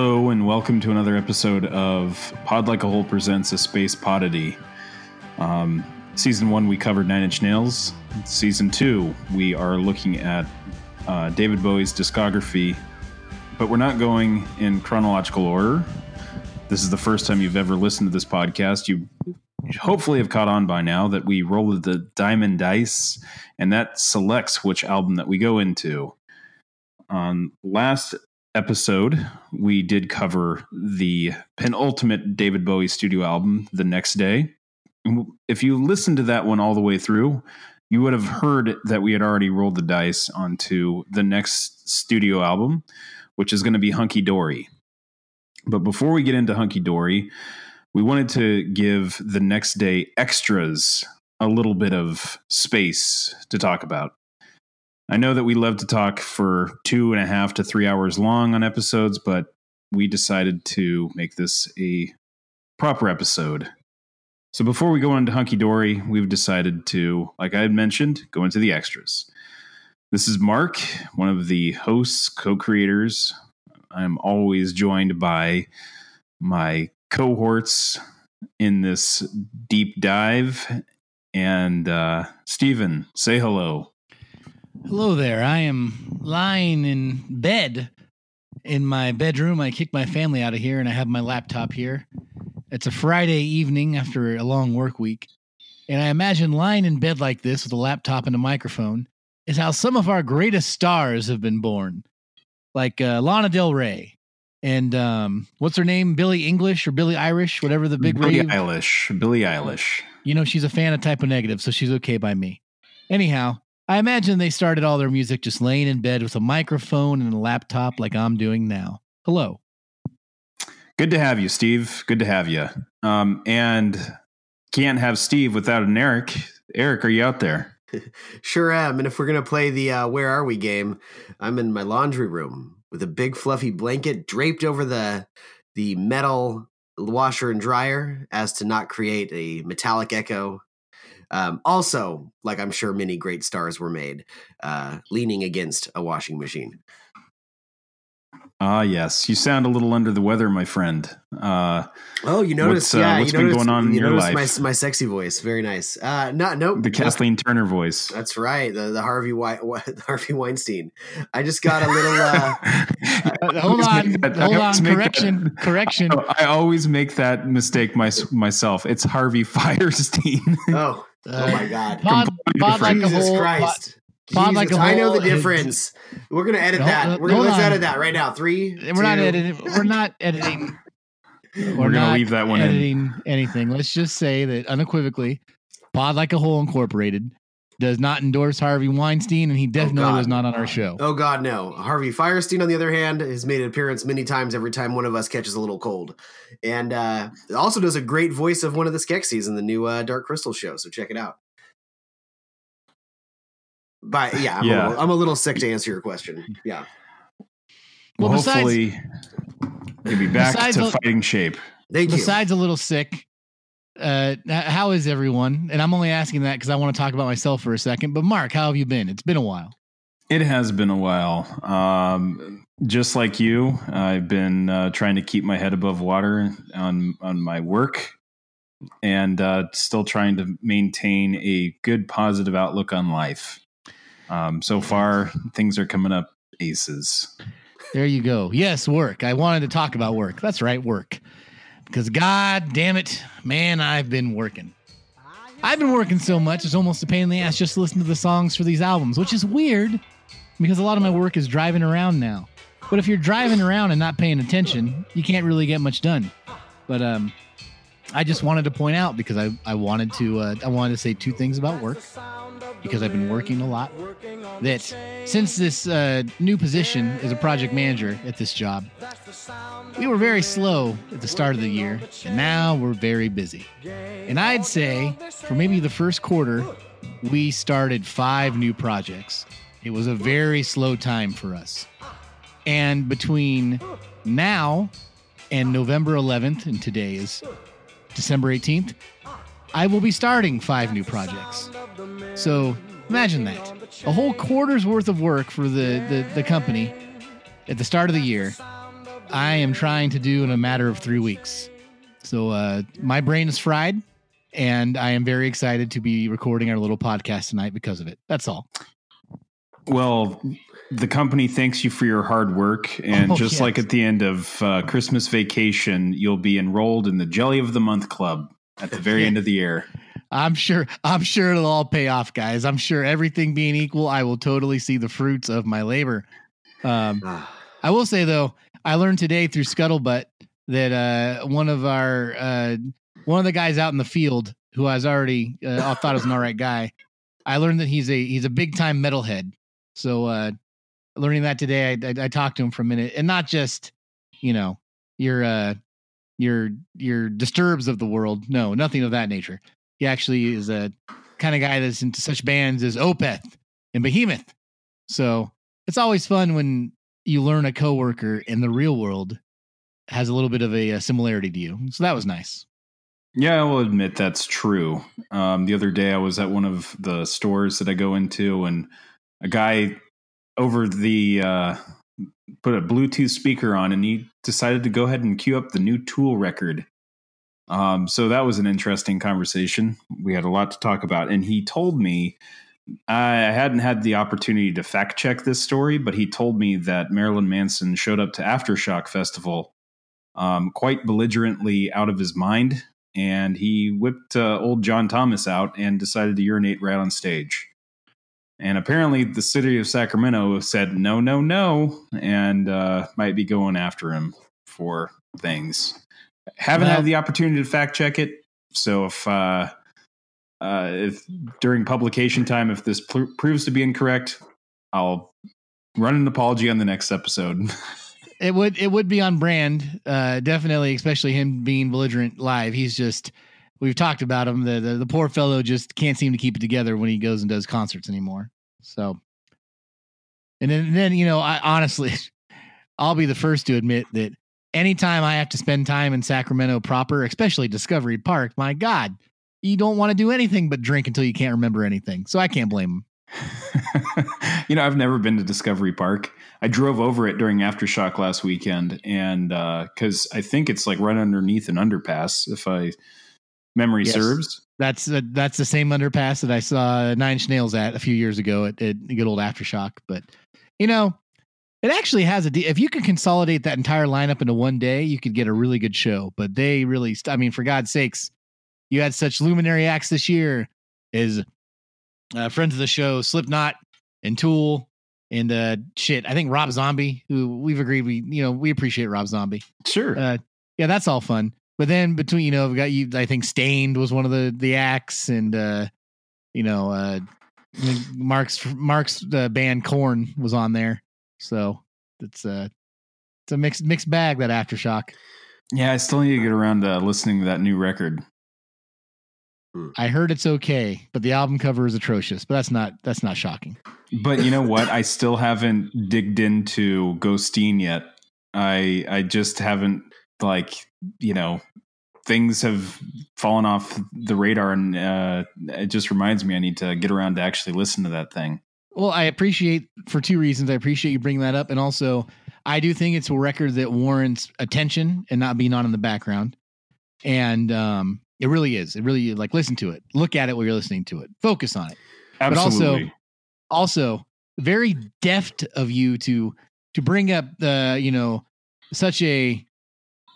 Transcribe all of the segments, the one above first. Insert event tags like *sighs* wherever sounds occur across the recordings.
Hello, and welcome to another episode of Pod Like a Hole presents a Space Podity. Um, season one, we covered Nine Inch Nails. Season two, we are looking at uh, David Bowie's discography, but we're not going in chronological order. This is the first time you've ever listened to this podcast. You hopefully have caught on by now that we roll the diamond dice, and that selects which album that we go into. On last episode, we did cover the penultimate David Bowie studio album, The Next Day. If you listened to that one all the way through, you would have heard that we had already rolled the dice onto the next studio album, which is going to be Hunky Dory. But before we get into Hunky Dory, we wanted to give the next day extras a little bit of space to talk about. I know that we love to talk for two and a half to three hours long on episodes, but we decided to make this a proper episode. So before we go into Hunky Dory, we've decided to, like I had mentioned, go into the extras. This is Mark, one of the hosts, co creators. I'm always joined by my cohorts in this deep dive. And uh, Stephen, say hello. Hello there. I am lying in bed in my bedroom. I kicked my family out of here and I have my laptop here. It's a Friday evening after a long work week. And I imagine lying in bed like this with a laptop and a microphone is how some of our greatest stars have been born. Like uh, Lana Del Rey, and um, what's her name? Billie English or Billie Irish, whatever the big Billie rave- Eilish. Billie Eilish. You know, she's a fan of Type O Negative, so she's okay by me. Anyhow, I imagine they started all their music just laying in bed with a microphone and a laptop like I'm doing now. Hello. Good to have you, Steve. Good to have you. Um, and can't have Steve without an Eric. Eric, are you out there? *laughs* Sure am. And if we're going to play the uh, Where Are We game, I'm in my laundry room with a big fluffy blanket draped over the the metal washer and dryer as to not create a metallic echo. Um, also, like I'm sure many great stars were made, uh, leaning against a washing machine. Ah, yes. You sound a little under the weather, my friend. Uh, Oh, you noticed? What's, uh, yeah, what's you been noticed, going on in you your noticed life? My, my sexy voice, very nice. Uh, no, nope. the Kathleen Turner voice. That's right. The the Harvey Wei- *laughs* the Harvey Weinstein. I just got a little. Uh, *laughs* Uh, hold on. that- hold on. Correction. that- *laughs* Correction. I always make that mistake my, myself. It's Harvey Fierstein. oh, oh my *laughs* God! Pod, Completely pod like a Jesus hole. Christ! pod like Jesus, a I know the hole is- uh, difference. We're gonna edit that. no, We're gonna let's on. edit that right now. Three. pod- We're not editing. We're not editing. We're, We're gonna not leave that one in. editing anything. Let's just say that unequivocally, Pod Like a Hole Incorporated does not endorse Harvey Weinstein, and he definitely God. was not on our show. Oh God, no! Harvey Fierstein, on the other hand, has made an appearance many times. Every time one of us catches a little cold, and uh, also does a great voice of one of the Skeksis in the new uh, Dark Crystal show. So check it out. But yeah, I'm, Yeah. A little, I'm a little sick to answer your question. Yeah. Well, besides- hopefully you'll be back to the- fighting shape. Thank you. Besides a little sick, uh, how is everyone? And I'm only asking that because I want to talk about myself for a second. But Mark, how have you been? It's been a while. It has been a while. Um, just like you, I've been uh, trying to keep my head above water on on my work, and uh, still trying to maintain a good, positive outlook on life. Um, so far, things are coming up aces. There you go. Yes, work. I wanted to talk about work. That's right, work. Because God damn it, man, I've been working. I've been working so much, it's almost a pain in the ass just to listen to the songs for these albums, which is weird because a lot of my work is driving around now. But if you're driving around and not paying attention, you can't really get much done. But um, I just wanted to point out because I, I wanted to uh, I wanted to say two things about work because I've been working a lot. That since this uh, new position as a project manager at this job, we were very slow at the start of the year, and now we're very busy. And I'd say for maybe the first quarter, we started five new projects. It was a very slow time for us. And between now and November 11th, and today is December 18th, I will be starting five new projects. So imagine that. A whole quarter's worth of work for the, the, the company at the start of the year. I am trying to do in a matter of three weeks. So uh, my brain is fried, and I am very excited to be recording our little podcast tonight because of it. That's all. Well, the company thanks you for your hard work, and *laughs* Oh, just yes. like at the end of uh, Christmas vacation, you'll be enrolled in the Jelly of the Month Club at the very *laughs* end of the year. I'm sure. I'm sure it'll all pay off, guys. I'm sure everything being equal, I will totally see the fruits of my labor. Um, *sighs* I will say though, I learned today through Scuttlebutt that uh, one of our uh, one of the guys out in the field who I was already uh, I thought was an all right guy. I learned that he's a he's a big time metalhead. So uh, learning that today, I, I, I talked to him for a minute, and not just you know your uh, your your disturbs of the world. No, nothing of that nature. He actually is a kind of guy that's into such bands as Opeth and Behemoth. So it's always fun when you learn a coworker in the real world has a little bit of a, uh similarity to you. So that was nice. Yeah, I will admit that's true. Um, the other day, I was at one of the stores that I go into, and a guy over the uh, put a Bluetooth speaker on, and he decided to go ahead and cue up the new Tool record. Um, so that was an interesting conversation. We had a lot to talk about, and he told me I hadn't had the opportunity to fact check this story, but he told me that Marilyn Manson showed up to Aftershock Festival um, quite belligerently out of his mind, and he whipped uh, old John Thomas out and decided to urinate right on stage. And apparently, the city of Sacramento said no, no, no, and uh, might be going after him for things. Haven't Well- had the opportunity to fact check it, so if uh, uh, if during publication time, if this pr- proves to be incorrect, I'll run an apology on the next episode. *laughs* It would it would be on brand, uh, definitely, especially him being belligerent live. He's just we've talked about him. The, the the poor fellow just can't seem to keep it together when he goes and does concerts anymore. So, and then then you know, I honestly, *laughs* I'll be the first to admit that anytime I have to spend time in Sacramento proper, especially Discovery Park, my God, you don't want to do anything but drink until you can't remember anything. So I can't blame him. *laughs* you know, I've never been to Discovery Park. I drove over it during Aftershock last weekend, and because I think it's like right underneath an underpass, if I memory Yes. serves. That's uh, that's the same underpass that I saw Nine Snails at a few years ago at, at good old Aftershock. But you know, it actually has a. de- If you could consolidate that entire lineup into one day, you could get a really good show. But they really, st- I mean, for God's sakes, you had such luminary acts this year as uh, friends of the show, Slipknot and Tool. And uh, shit, I think Rob Zombie, who we've agreed we, you know, we appreciate Rob Zombie. Sure. Uh, yeah, that's all fun. But then between you know, we got you. I think Staind was one of the the acts, and uh, you know, uh, Mark's Mark's uh, band Korn was on there. So it's uh it's a mixed mixed bag that aftershock. yeah, I still need to get around to listening to that new record. I heard it's okay, but the album cover is atrocious. But that's not that's not shocking. But you know what? *laughs* I still haven't digged into Ghosteen yet. I I just haven't like you know things have fallen off the radar, and uh, it just reminds me I need to get around to actually listen to that thing. Well, I appreciate for two reasons. I appreciate you bringing that up, and also I do think it's a record that warrants attention and not being on in the background. And um, it really is. It really like listen to it, look at it while you're listening to it, focus on it. Absolutely. But also- Also, very deft of you to to bring up the you know such a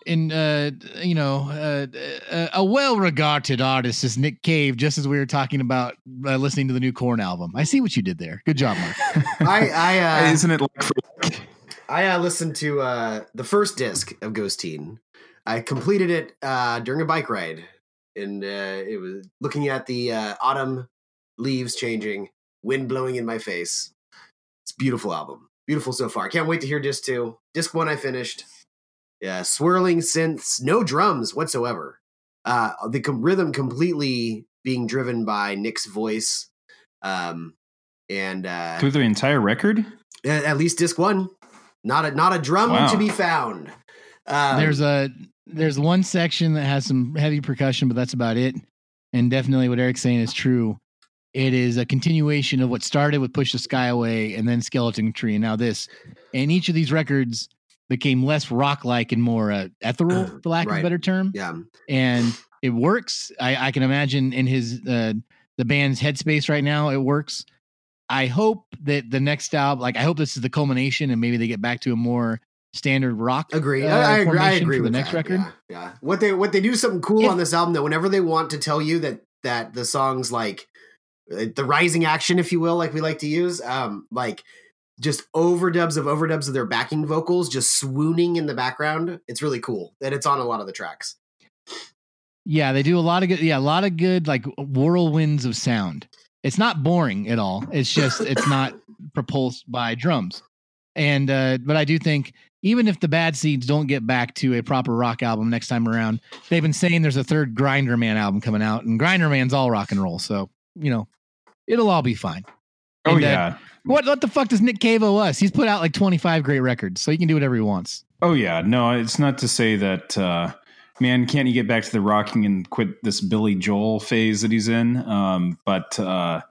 in uh you know uh, a, a well regarded artist is Nick Cave. Just as we were talking about uh, listening to the new Korn album, I see what you did there. Good job, Mark. *laughs* I I uh, Isn't it like for? I uh, listened to uh, the first disc of Ghost Ghosteen. I completed it uh, during a bike ride, and uh, it was looking at the uh, autumn leaves changing, wind blowing in my face. It's a beautiful album, beautiful so far. Can't wait to hear disc two. Disc one I finished. Yeah, swirling synths, no drums whatsoever. Uh, the com- rhythm completely being driven by Nick's voice, um, and uh, through the entire record? at at least disc one. Not a not a drum Wow. to be found. Um, there's a there's one section that has some heavy percussion, but that's about it. And definitely what Eric's saying is true. It is a continuation of what started with Push the Sky Away and then Skeleton Tree and now this. And each of these records, became less rock like and more uh, ethereal, for lack of a better term. Yeah. And it works. I, I can imagine in his uh, the band's headspace right now, it works. I hope that the next album, like I hope this is the culmination, and maybe they get back to a more standard rock. Agree. uh, I, agree. I agree for the with next that. record. Yeah, yeah. What they what they do something cool on this album that Whenever they want to tell you that that the songs like uh, the rising action, if you will, like we like to use, um, like just overdubs of overdubs of their backing vocals, just swooning in the background. It's really cool, and it's on a lot of the tracks. Yeah, they do a lot of good. Yeah, a lot of good like whirlwinds of sound. It's not boring at all. It's just it's not *laughs* propulsed by drums. And uh but I do think even if the Bad Seeds don't get back to a proper rock album next time around, they've been saying there's a third Grinderman album coming out, and Grinderman's all rock and roll. So you know, it'll all be fine. Oh And, uh, yeah. What what the fuck does Nick Cave owe us? He's put out like 25 great records, so he can do whatever he wants. Oh yeah. No, it's not to say that uh man, can't you get back to the rocking and quit this Billy Joel phase that he's in? Um, but uh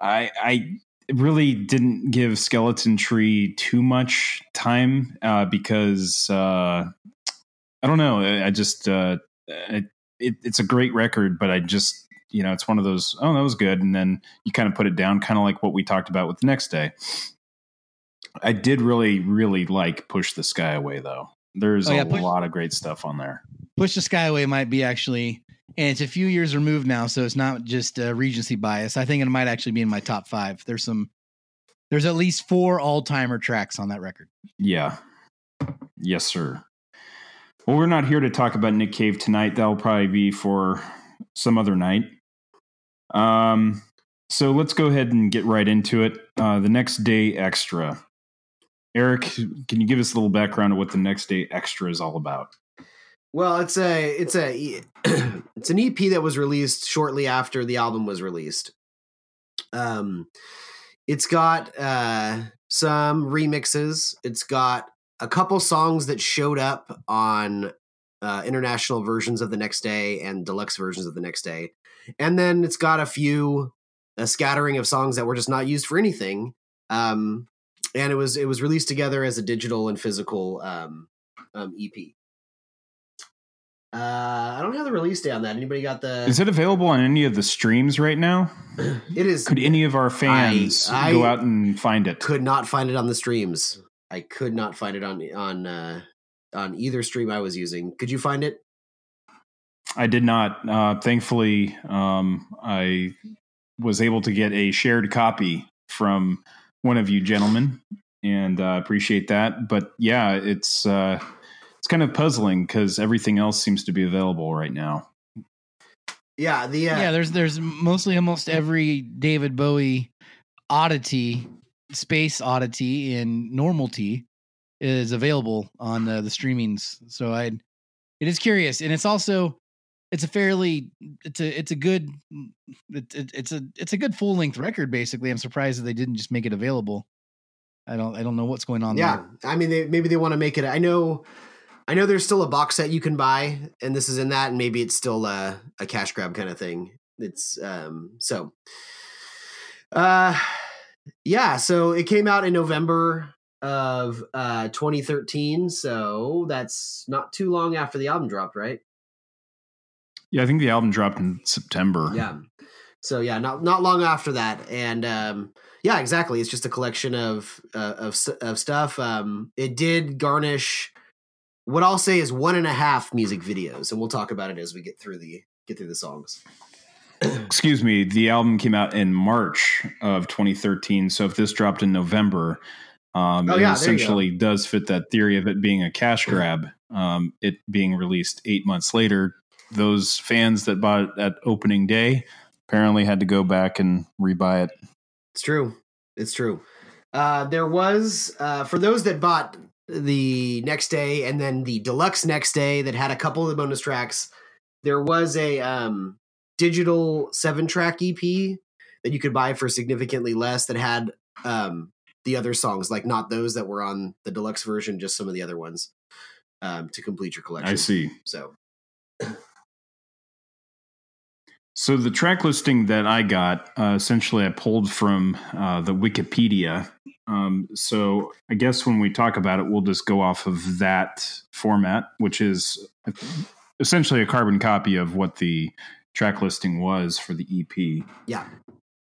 I I really didn't give Skeleton Tree too much time uh because uh I don't know. I, I just uh it, it, it's a great record, but I just you know, it's one of those, oh, that was good. And then you kind of put it down, kind of like what we talked about with the next day. I did really, really like Push the Sky Away, though. There's Oh, yeah, a Push- lot of great stuff on there. Push the sky away might be actually, and it's a few years removed now, so it's not just uh, recency bias. I think it might actually be in my top five. There's some, there's at least four all timer tracks on that record. Yeah. Yes, sir. Well, we're not here to talk about Nick Cave tonight. That'll probably be for some other night. Um, so let's go ahead and get right into it. Uh, the next day extra. Eric, can you give us a little background of what the next day extra is all about? Well, it's a it's a *clears throat* it's an EP that was released shortly after the album was released. Um, it's got uh, some remixes. It's got a couple songs that showed up on uh, international versions of the next day and deluxe versions of the next day, and then it's got a few a scattering of songs that were just not used for anything. Um, and it was it was released together as a digital and physical um, um, EP. Uh, I don't have the release date on that. Anybody got the? Is it available on any of the streams right now? *clears throat* it is. Could any of our fans I- go out and find it? could not find it on the streams. I could not find it on on uh, on either stream I was using. Could you find it? I did not. Uh, thankfully, um, I was able to get a shared copy from one of you gentlemen, and uh, appreciate that. But yeah, it's uh, it's kind of puzzling because everything else seems to be available right now. Yeah, the uh, Yeah, there's there's mostly almost every David Bowie oddity, space oddity, and normalty is available on uh, the streamings. So I, it is curious, and it's also it's a fairly it's a it's a good it, it, it's a it's a good full length record. Basically, I'm surprised that they didn't just make it available. I don't I don't know what's going on. yeah. there. I mean, they, maybe they want to make it. I know. I know there's still a box set you can buy, and this is in that, and maybe it's still a, a cash grab kind of thing. It's um so. Uh, yeah. So it came out in November of uh 2013. So that's not too long after the album dropped, right? Yeah, I think the album dropped in September. Yeah. So yeah, not not long after that, and um, yeah, exactly. It's just a collection of uh, of of stuff. Um, it did garnish what I'll say is one and a half music videos, and we'll talk about it as we get through the get through the songs. *clears throat* Excuse me. The album came out in March of 2013. So if this dropped in November, um, Oh, it yeah, you essentially does fit that theory of it being a cash grab. Um, it being released eight months later, those fans that bought it at opening day apparently had to go back and rebuy it. It's true. It's true. Uh, there was uh, for those that bought the next day and then the deluxe next day that had a couple of the bonus tracks. There was a um, digital seven track EP that you could buy for significantly less that had um, the other songs, like not those that were on the deluxe version, just some of the other ones um, to complete your collection. I see. So So the track listing that I got, uh, essentially, I pulled from uh, the Wikipedia, Um, so I guess when we talk about it, we'll just go off of that format, which is essentially a carbon copy of what the track listing was for the EP. Yeah.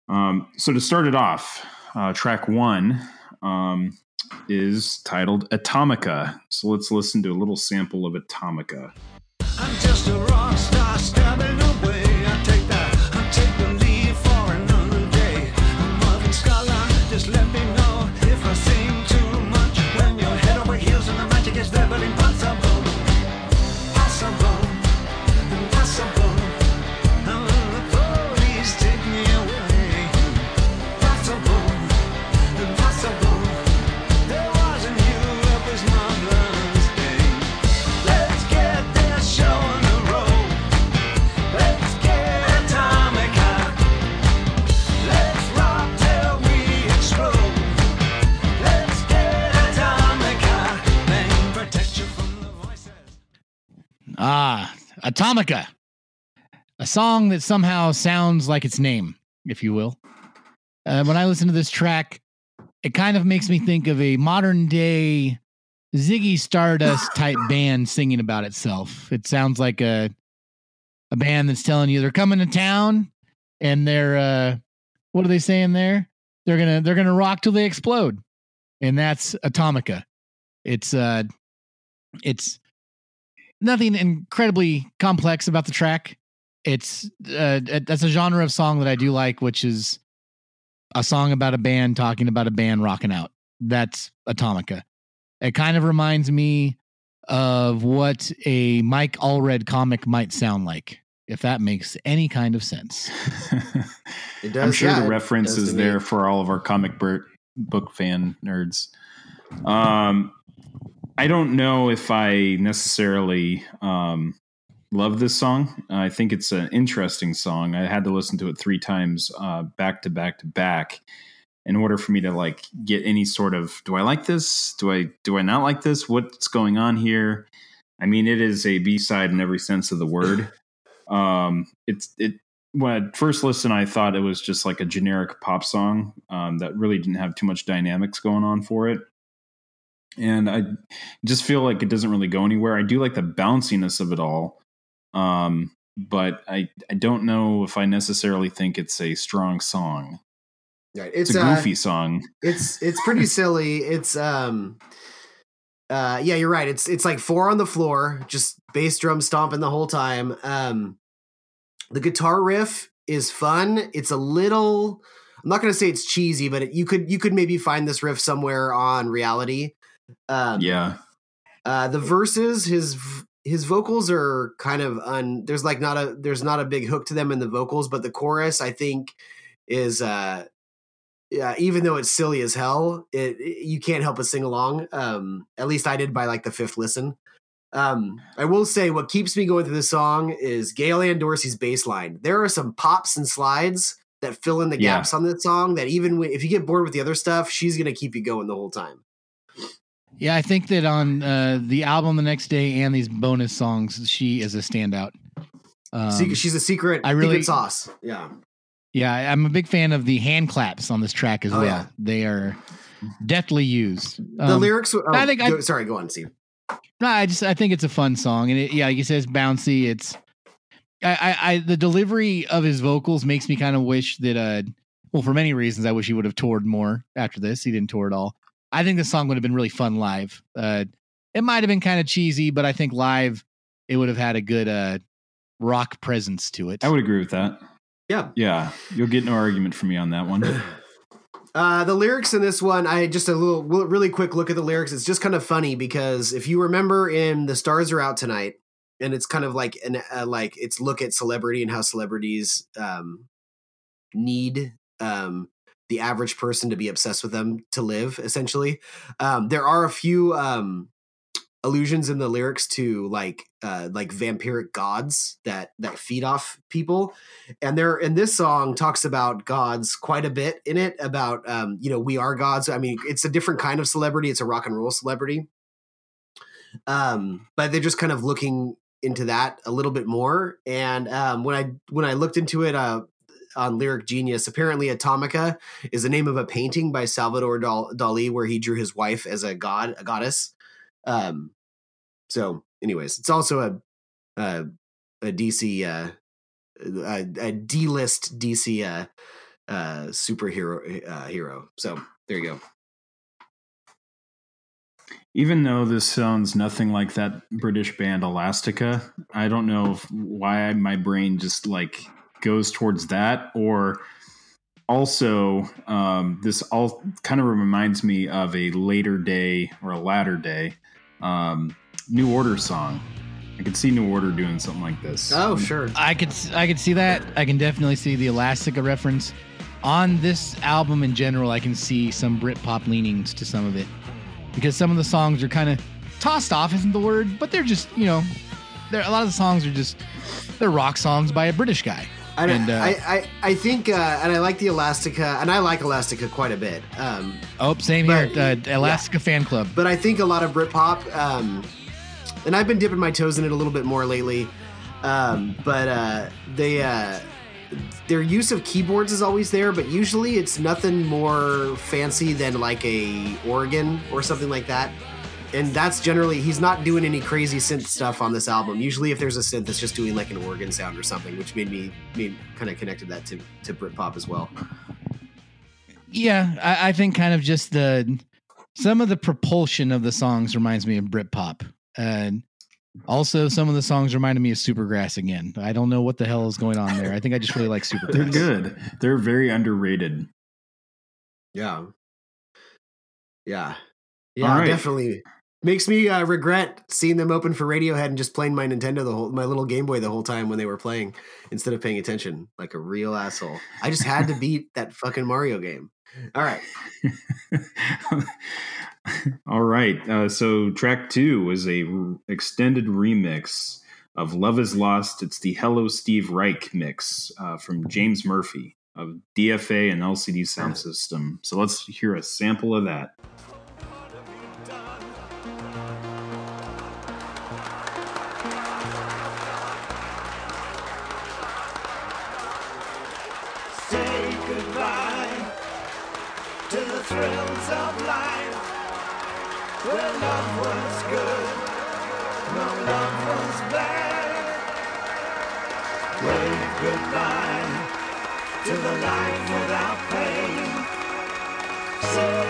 Um, so to start it off, uh, track one um, is titled Atomica. So let's listen to a little sample of Atomica. Atomica. A song that somehow sounds like its name, if you will. Uh, when I listen to this track, it kind of makes me think of a modern day Ziggy Stardust type *laughs* band singing about itself. It sounds like a a band that's telling you they're coming to town and they're uh what are they saying there? They're gonna they're gonna rock till they explode. And that's Atomica. It's uh it's nothing incredibly complex about the track. It's uh, that's a genre of song that I do like, which is a song about a band talking about a band rocking out. That's Atomica. It kind of reminds me of what a Mike Allred comic might sound like, if that makes any kind of sense. It does. I'm sure yeah, the reference does to is me. there for all of our comic book book fan nerds. Um, I don't know if I necessarily um, love this song. I think it's an interesting song. I had to listen to it three times uh, back to back to back in order for me to like get any sort of do I like this? Do I do I not like this? What's going on here? I mean, it is a B side in every sense of the word. *laughs* Um, it's it when I first listened, I thought it was just like a generic pop song um, that really didn't have too much dynamics going on for it. And I just feel like it doesn't really go anywhere. I do like the bounciness of it all. Um, but I, I don't know if I necessarily think it's a strong song. Right. It's, It's, a uh, goofy song. it's it's pretty *laughs* silly. It's um uh yeah, you're right. It's it's like four on the floor, just bass drum stomping the whole time. Um the guitar riff is fun. It's a little I'm not going to say it's cheesy, but it, you could you could maybe find this riff somewhere on reality. Um Yeah. uh the verses his his vocals are kind of un there's like not a there's not a big hook to them in the vocals, but the chorus I think is uh yeah, even though it's silly as hell, it, it- you can't help but sing along. Um, at least I did by like the fifth listen. Um, I will say what keeps me going through this song is Gail Ann Dorsey's bass line. There are some pops and slides that fill in the Yeah. gaps on this song that even when, if you get bored with the other stuff, she's gonna keep you going the whole time. Yeah, I think that on uh, the album the next day and these bonus songs, she is a standout. Um, she's a secret, I really- secret sauce. Yeah, yeah, I'm a big fan of the hand claps on this track as Oh, well. yeah. They are deftly used. the Um, lyrics. Oh, I think I- go- sorry, go on, Steve. No, I just I think it's a fun song, and it, yeah, like you said, it's bouncy. It's I, I, I the delivery of his vocals makes me kind of wish that uh well for many reasons I wish he would have toured more after this. He didn't tour at all. I think the song would have been really fun live. Uh, it might have been kind of cheesy, but I think live it would have had a good uh rock presence to it. I would agree with that. Yeah. Yeah. You'll get no argument from me on that one. *clears throat* Uh, the lyrics in this one, I just a little really quick look at the lyrics. It's just kind of funny because if you remember in "The Stars Are Out Tonight," and it's kind of like an uh, like it's look at celebrity and how celebrities um, need um, the average person to be obsessed with them to live. Essentially, um, there are a few um, allusions in the lyrics to like uh, like vampiric gods that that feed off people. And there in this song talks about gods quite a bit in it about um you know we are gods. I mean it's a different kind of celebrity. It's a rock and roll celebrity. Um but they're just kind of looking into that a little bit more. And um when i when i looked into it uh on Lyric Genius. Apparently, Atomica is the name of a painting by Salvador Dali where he drew his wife as a god, a goddess. Um, so, anyways, it's also a a, a DC uh, a, a D list DC uh, uh, superhero uh, hero. So there you go. Even though this sounds nothing like that British band Elastica, I don't know why my brain just like goes towards that or also um, this all kind of reminds me of a later day or a latter day um, New Order song. I could see New Order doing something like this. Oh, sure. I could I could see that. I can definitely see the Elastica reference. On this album in general, I can see some Britpop leanings to some of it. Because some of the songs are kind of tossed off isn't the word, but they're just, you know, they're a lot of the songs are just they're rock songs by a British guy. I, And, uh, I, I, I think, uh, and I like the Elastica, and I like Elastica quite a bit. Um, Oh, same But, here. Uh, Elastica fan club. but I think a lot of Britpop, um, and I've been dipping my toes in it a little bit more lately. Um, but uh, they, uh, their use of keyboards is always there, but usually it's nothing more fancy than like a organ or something like that. And that's generally he's not doing any crazy synth stuff on this album. Usually, if there's a synth, it's just doing like an organ sound or something, which made me made kind of connected that to to Britpop as well. Yeah, I, I think kind of just the some of the propulsion of the songs reminds me of Britpop, and also some of the songs reminded me of Supergrass again. I don't know what the hell is going on there. I think I just really like *laughs* Supergrass. They're good. They're very underrated. Yeah. Yeah. Yeah, All right. definitely. Makes me uh, regret seeing them open for Radiohead and just playing my Nintendo the whole my little Game Boy the whole time when they were playing instead of paying attention like a real asshole. I just had to beat that fucking Mario game. All right. *laughs* All right. Uh, so track two is a r- extended remix of "Love Is Lost." It's the "Hello Steve Reich" mix uh, from James Murphy of DFA and LCD Soundsystem. So let's hear a sample of that. Thrills of life. Where love was good, no love was bad. Wave goodbye to the life without pain. Say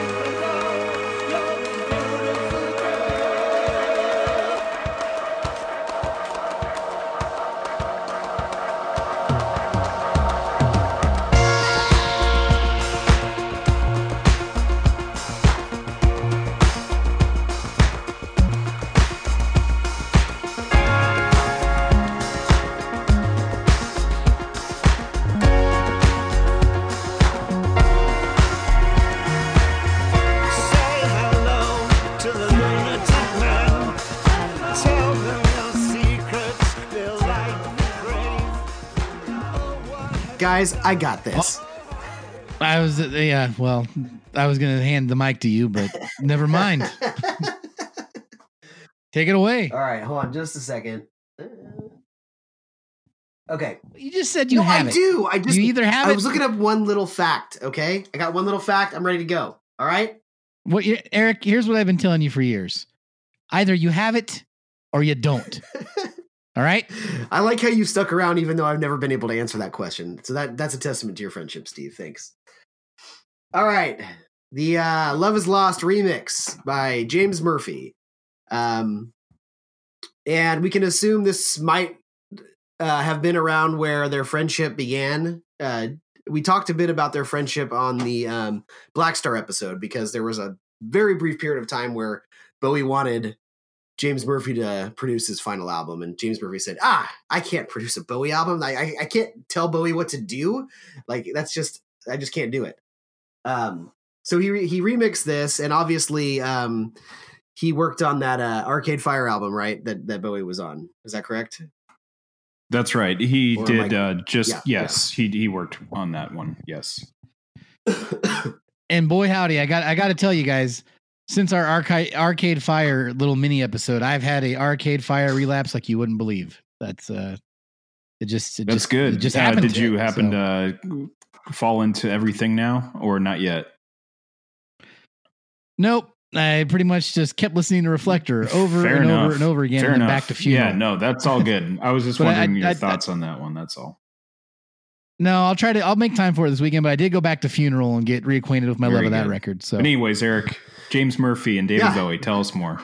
Guys, I got this. I was uh, yeah, well, I was gonna hand the mic to you, but *laughs* never mind. Take it away. All right, hold on just a second. Okay. You just said you no, have I it. do. I just you either have I it. was looking up one little fact, okay? I got one little fact. I'm ready to go. All right? what Eric? Here's what I've been telling you for years: either you have it or you don't. *laughs* All right. I like how you stuck around even though I've never been able to answer that question. So that that's a testament to your friendship, Steve. Thanks. All right. The uh, Love is Lost remix by James Murphy. Um and we can assume this might uh, have been around where their friendship began. Uh, we talked a bit about their friendship on the um, Blackstar episode because there was a very brief period of time where Bowie wanted James Murphy to produce his final album, and James Murphy said, "Ah, I can't produce a Bowie album. I I, I can't tell Bowie what to do. Like that's just I just can't do it." Um, so he re- he remixed this, and obviously, um, he worked on that uh, Arcade Fire album, right? That that Bowie was on. Is that correct? That's right. He Or did I- uh, just Yeah, yes. He he worked on that one. Yes. *coughs* And boy, howdy, I got I got to tell you guys, since our arcade Arcade Fire little mini episode, I've had a Arcade Fire relapse like you wouldn't believe. That's uh, It just it That's just, good. It just Uh, happened. did you to- happen so- to fall into everything now, or not yet? Nope. I pretty much just kept listening to Reflector *laughs* over Fair and enough. over and over again, Fair and then enough. back to Funeral. Yeah, no, that's all good. I was just *laughs* But I- wondering your I- I- thoughts on that one. That's all. No, I'll try to. I'll make time for it this weekend, but I did go back to Funeral and get reacquainted with my Very love of that record. So But anyways, Eric, James Murphy and David Yeah. Bowie, tell us more.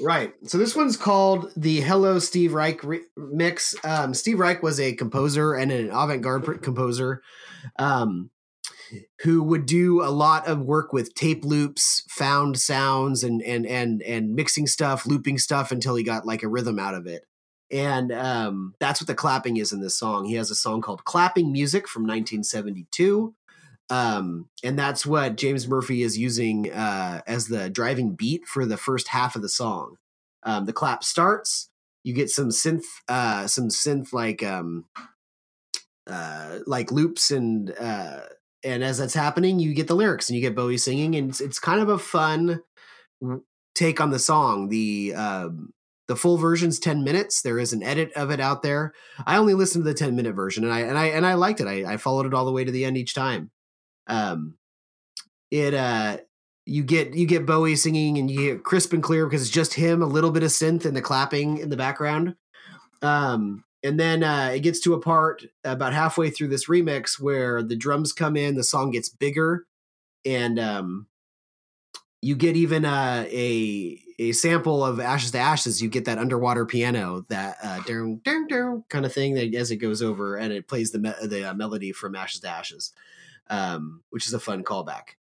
Right. So this one's called the Hello Steve Reich re- mix. Um, Steve Reich was a composer and an avant-garde composer um, who would do a lot of work with tape loops, found sounds, and and and and mixing stuff, looping stuff until he got like a rhythm out of it. And um, that's what the clapping is in this song. He has a song called "Clapping Music" from 1972. Um, and that's what James Murphy is using uh, as the driving beat for the first half of the song. Um, the clap starts. You get some synth, uh, some synth like um, uh, like loops and uh, and as that's happening, you get the lyrics and you get Bowie singing, and it's, it's kind of a fun take on the song. The um, the full version's ten minutes. There is an edit of it out there. I only listened to the ten minute version, and I and I and I liked it. I, I followed it all the way to the end each time. Um, it uh, you get you get Bowie singing, and you get crisp and clear because it's just him, a little bit of synth and the clapping in the background. Um, and then uh, it gets to a part about halfway through this remix where the drums come in, the song gets bigger, and um, you get even uh, a a sample of "Ashes to Ashes." You get that underwater piano, that uh, kind of thing that as it goes over, and it plays the me- the uh, melody from "Ashes to Ashes," um, which is a fun callback.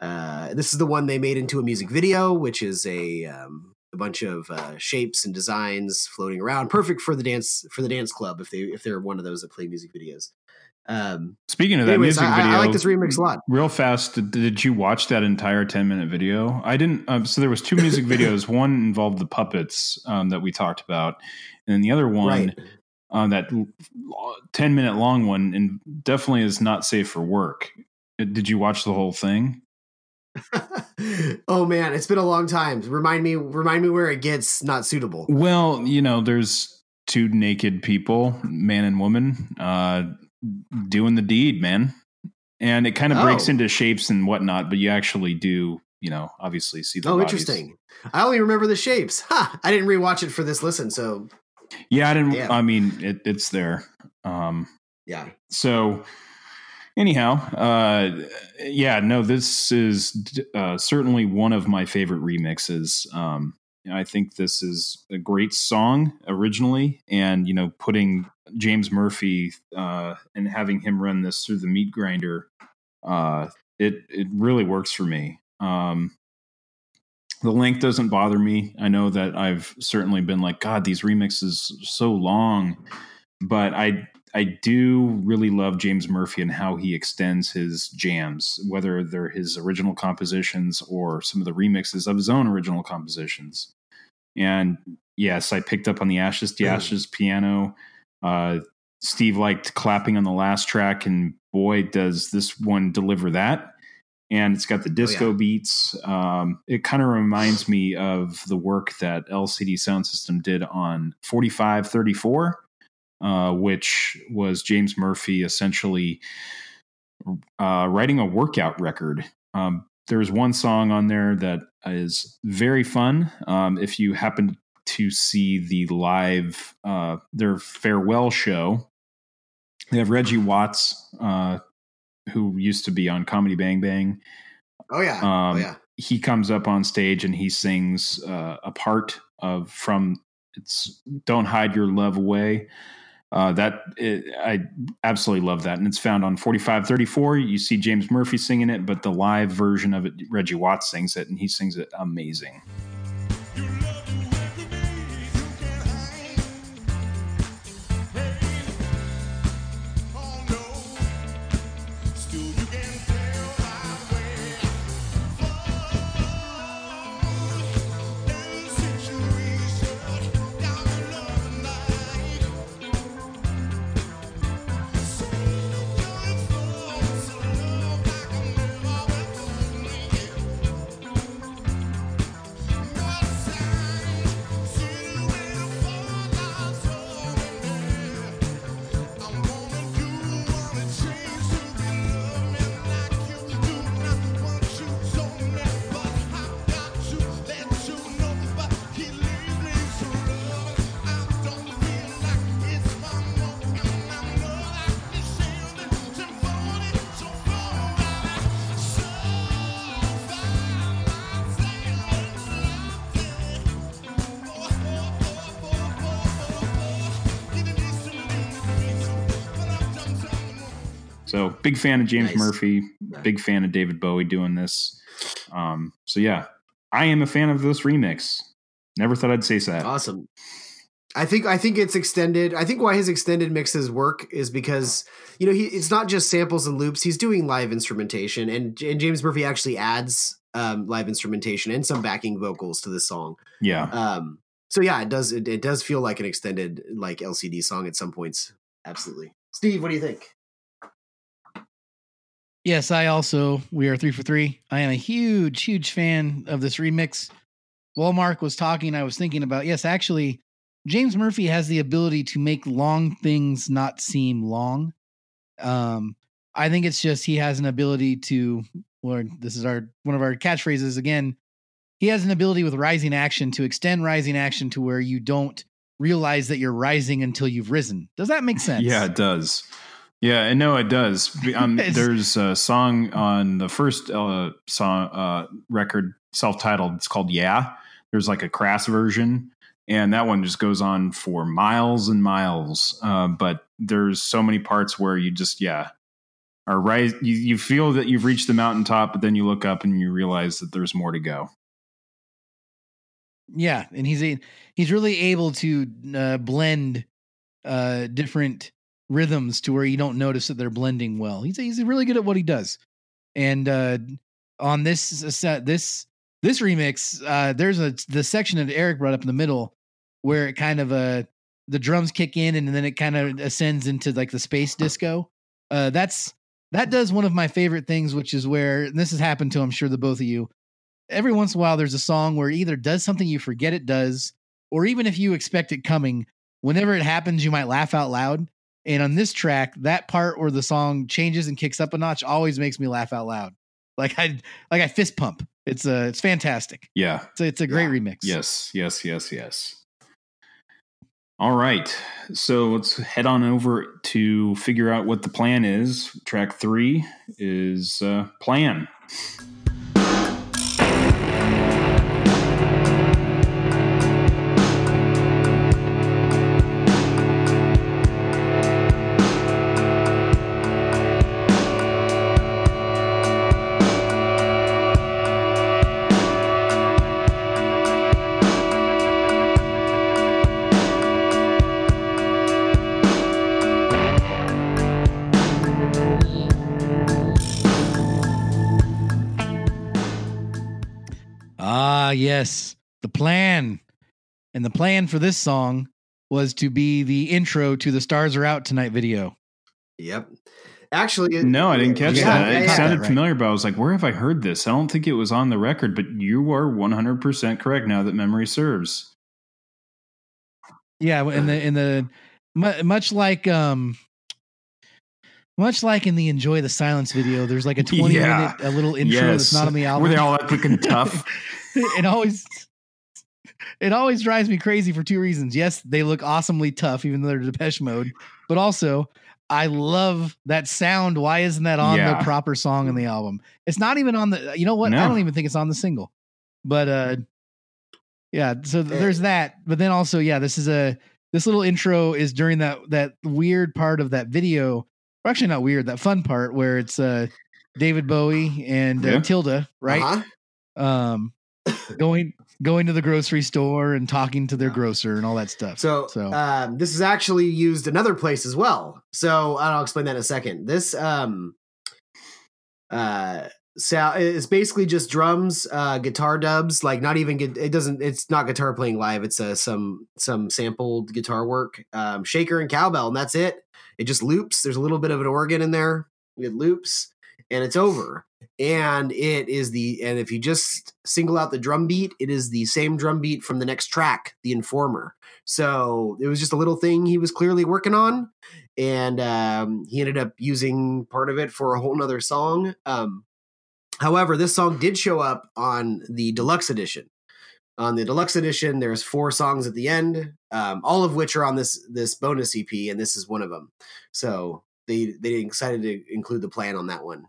Uh, this is the one they made into a music video, which is a um, a bunch of uh, shapes and designs floating around, perfect for the dance for the dance club if they if they're one of those that play music videos. Um, Speaking of that anyways, music I, I- video, I like this remix a lot. Real fast, did, did you watch that entire 10 minute video? I didn't. Um, so there was two music *laughs* videos. One involved the puppets um, that we talked about, and then the other one, Right. Uh, that l- 10 minute long one, and definitely is not safe for work. Uh, Did you watch the whole thing? *laughs* oh man, it's been a long time. Remind me, remind me where it gets not suitable. Well, you know, there's two naked people, man and woman, uh, doing the deed, man. And it kind of breaks Oh. into shapes and whatnot, but you actually do, you know, obviously see the Oh, bodies. interesting. I only remember the shapes. Ha! I didn't rewatch it for this listen, so Yeah, I didn't. Yeah. I mean, it, it's there. Um, yeah. so, anyhow, uh, yeah, no, this is uh, certainly one of my favorite remixes. Um, I think this is a great song originally, and you know, putting James Murphy uh, and having him run this through the meat grinder, uh, it it really works for me. Um, the length doesn't bother me. I know that I've certainly been like, God, these remixes are so long, but I I do really love James Murphy and how he extends his jams, whether they're his original compositions or some of the remixes of his own original compositions. And yes, I picked up on the Ashes to Mm. Ashes piano. Uh, Steve liked clapping on the last track, and boy, does this one deliver that and it's got the disco yeah. beats. Um, it kind of reminds me of the work that LCD Soundsystem did on 4534, uh, which was James Murphy essentially uh, writing a workout record. Um, there's one song on there that is very fun. Um, if you happen to see the live, uh, their farewell show, they have Reggie Watts, uh, who used to be on Comedy Bang Bang. Oh yeah. Um, oh yeah. He comes up on stage and he sings uh, a part of from it's "Don't Hide Your Love Away." Uh, that it, I absolutely love that, and it's found on forty five thirty four. You see James Murphy singing it, but the live version of it, Reggie Watts sings it, and he sings it amazing. Big fan of James Nice. Murphy. Big fan of David Bowie doing this. Um, so yeah, I am a fan of this remix. Never thought I'd say that. Awesome. I think I think it's extended. I think why his extended mixes work is because you know he it's not just samples and loops. He's doing live instrumentation, and and James Murphy actually adds um, live instrumentation and some backing vocals to this song. Yeah. Um, so yeah, it does it, it does feel like an extended like LCD song at some points. Absolutely, Steve. What do you think? Yes, I also we are three for three. I am a huge, huge fan of this remix. While Mark was talking, I was thinking about yes, actually, James Murphy has the ability to make long things not seem long. Um, I think it's just he has an ability to, or this is our one of our catchphrases again. He has an ability with rising action to extend rising action to where you don't realize that you're rising until you've risen. Does that make sense? Yeah, it does. Yeah, and no, it does. *laughs* Um, there's a song on the first uh, song uh, record, self-titled. It's called "Yeah." There's like a crass version, and that one just goes on for miles and miles. Uh, but there's so many parts where you just yeah are right. You, you feel that you've reached the mountaintop, but then you look up and you realize that there's more to go. Yeah, and he's a, he's really able to uh, blend uh, different rhythms to where you don't notice that they're blending well. He's he's really good at what he does. And uh, on this set, this this remix, uh, there's a the section that Eric brought up in the middle where it kind of uh the drums kick in and then it kind of ascends into like the space disco. Uh, that's that does one of my favorite things, which is where and this has happened to I'm sure the both of you every once in a while there's a song where it either does something you forget it does, or even if you expect it coming, whenever it happens, you might laugh out loud. And on this track, that part where the song changes and kicks up a notch always makes me laugh out loud. Like I like I fist pump. It's uh it's fantastic. Yeah. It's a, it's a great Yeah. remix. Yes, yes, yes, yes. All right. So let's head on over to figure out what the plan is. Track three is uh, Plan. Ah, yes. The plan. And the plan for this song was to be the intro to the Stars Are Out Tonight video. Yep. Actually, it- No, I didn't catch Yeah, that. yeah, it yeah. sounded Right. familiar, but I was like, where have I heard this? I don't think it was on the record, but you are 100% correct now that memory serves. Yeah, in the in the much like um much like in the Enjoy the Silence video, there's like a 20 Yeah. minute a little intro that's not on the album. Were they all epic and *laughs* tough? it always it always drives me crazy for two reasons. Yes, they look awesomely tough, even though they're Depeche Mode, but also I love that sound. Why isn't that on Yeah. the proper song in the album? It's not even on the. You know what? I don't even think it's on the single. But uh, yeah. So th- Eh. there's that. But then also, yeah, this is a this little intro is during that that weird part of that video. Or actually, not weird. That fun part where it's uh David Bowie and uh, Yeah. Tilda, right? Uh-huh. um *laughs* going going to the grocery store and talking to their grocer and all that stuff. So, So- um, this is actually used another place as well. So I'll explain that in a second. This um, uh, so it's basically just drums, uh, guitar dubs. Like not even it doesn't. It's not guitar playing live. It's uh, some some sampled guitar work, um, shaker and cowbell, and that's it. It just loops. There's a little bit of an organ in there. It loops, and it's over. And it is the and if you just single out the drum beat, it is the same drum beat from the next track, The Informer. So it was just a little thing he was clearly working on, and um, he ended up using part of it for a whole nother song. Um, however, this song did show up on the deluxe edition. On the deluxe edition, there's four songs at the end, um, all of which are on this this bonus EP, and this is one of them. So they they decided to include the plan on that one.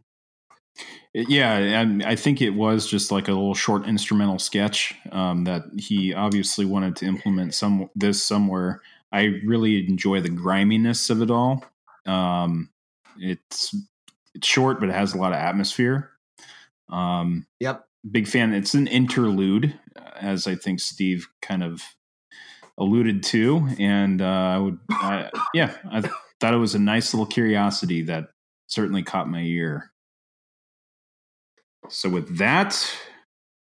Yeah, and I think it was just like a little short instrumental sketch um, that he obviously wanted to implement some this somewhere. I really enjoy the griminess of it all. Um, it's it's short, but it has a lot of atmosphere. Um, Yep. big fan. It's an interlude, as I think Steve kind of alluded to, and uh, I would, yeah, I thought it was a nice little curiosity that certainly caught my ear. So with that,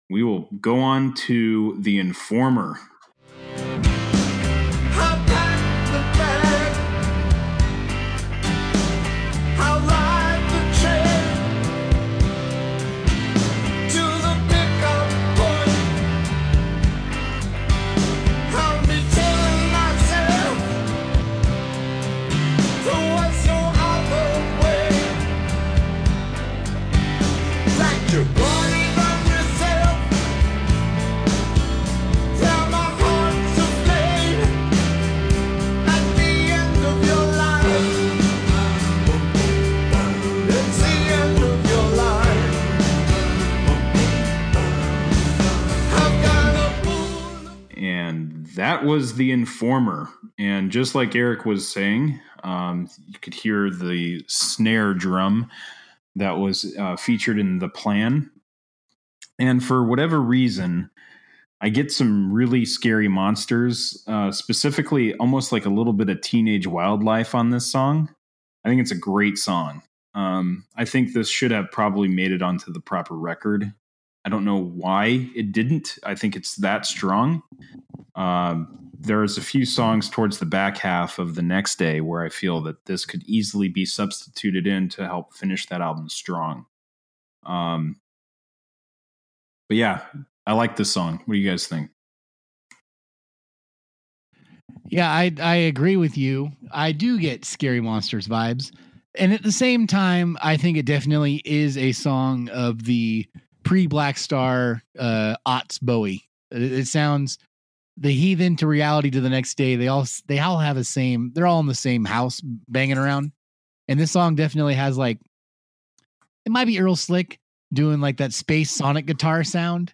we will go on to the Informer. That was the informer. And just like eric was saying um, you could hear the snare drum that was uh, featured in the plan. And for whatever reason i get some really scary monsters uh, specifically almost like a little bit of teenage wildlife on this song. I think it's a great song. Um, i think this should have probably made it onto the proper record. I don't know why it didn't. I think it's that strong. Um, there's a few songs towards the back half of the next day where I feel that this could easily be substituted in to help finish that album strong. Um, but yeah, I like this song. What do you guys think? Yeah, I I agree with you. I do get scary monsters vibes. And at the same time, I think it definitely is a song of the pre Blackstar uh aughts Bowie. It, it sounds the heathen to reality to the next day. They all they all have the same. They're all in the same house banging around. And this song definitely has like it might be Earl Slick doing like that space sonic guitar sound,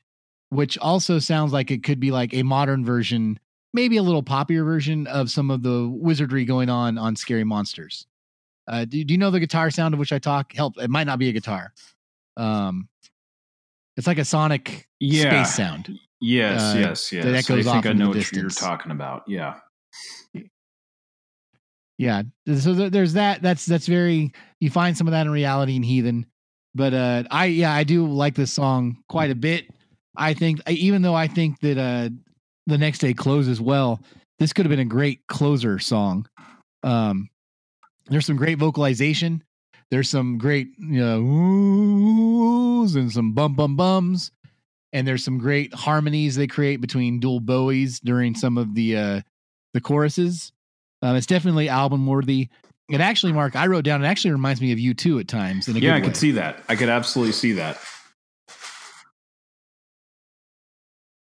which also sounds like it could be like a modern version maybe a little poppier version of some of the wizardry going on on Scary Monsters. Uh, do, do you know the guitar sound of which I talk? Help! It might not be a guitar. Um, it's like a sonic Yeah. space sound. Yes, Uh, yes, yes. that I echoes think off I know what you're talking about. Yeah. Yeah. So there's that. That's that's very. You find some of that in reality and Heathen, but uh, I yeah I do like this song quite a bit. I think even though I think that uh, the next day closes well, this could have been a great closer song. Um, there's some great vocalization. There's some great you know oohs and some bum bum bums, and there's some great harmonies they create between dual bowies during some of the uh, the choruses. Um, it's definitely album worthy. It actually, Mark, I wrote down. It actually reminds me of U2 at times. In a Yeah, good I way. could see that. I could absolutely see that.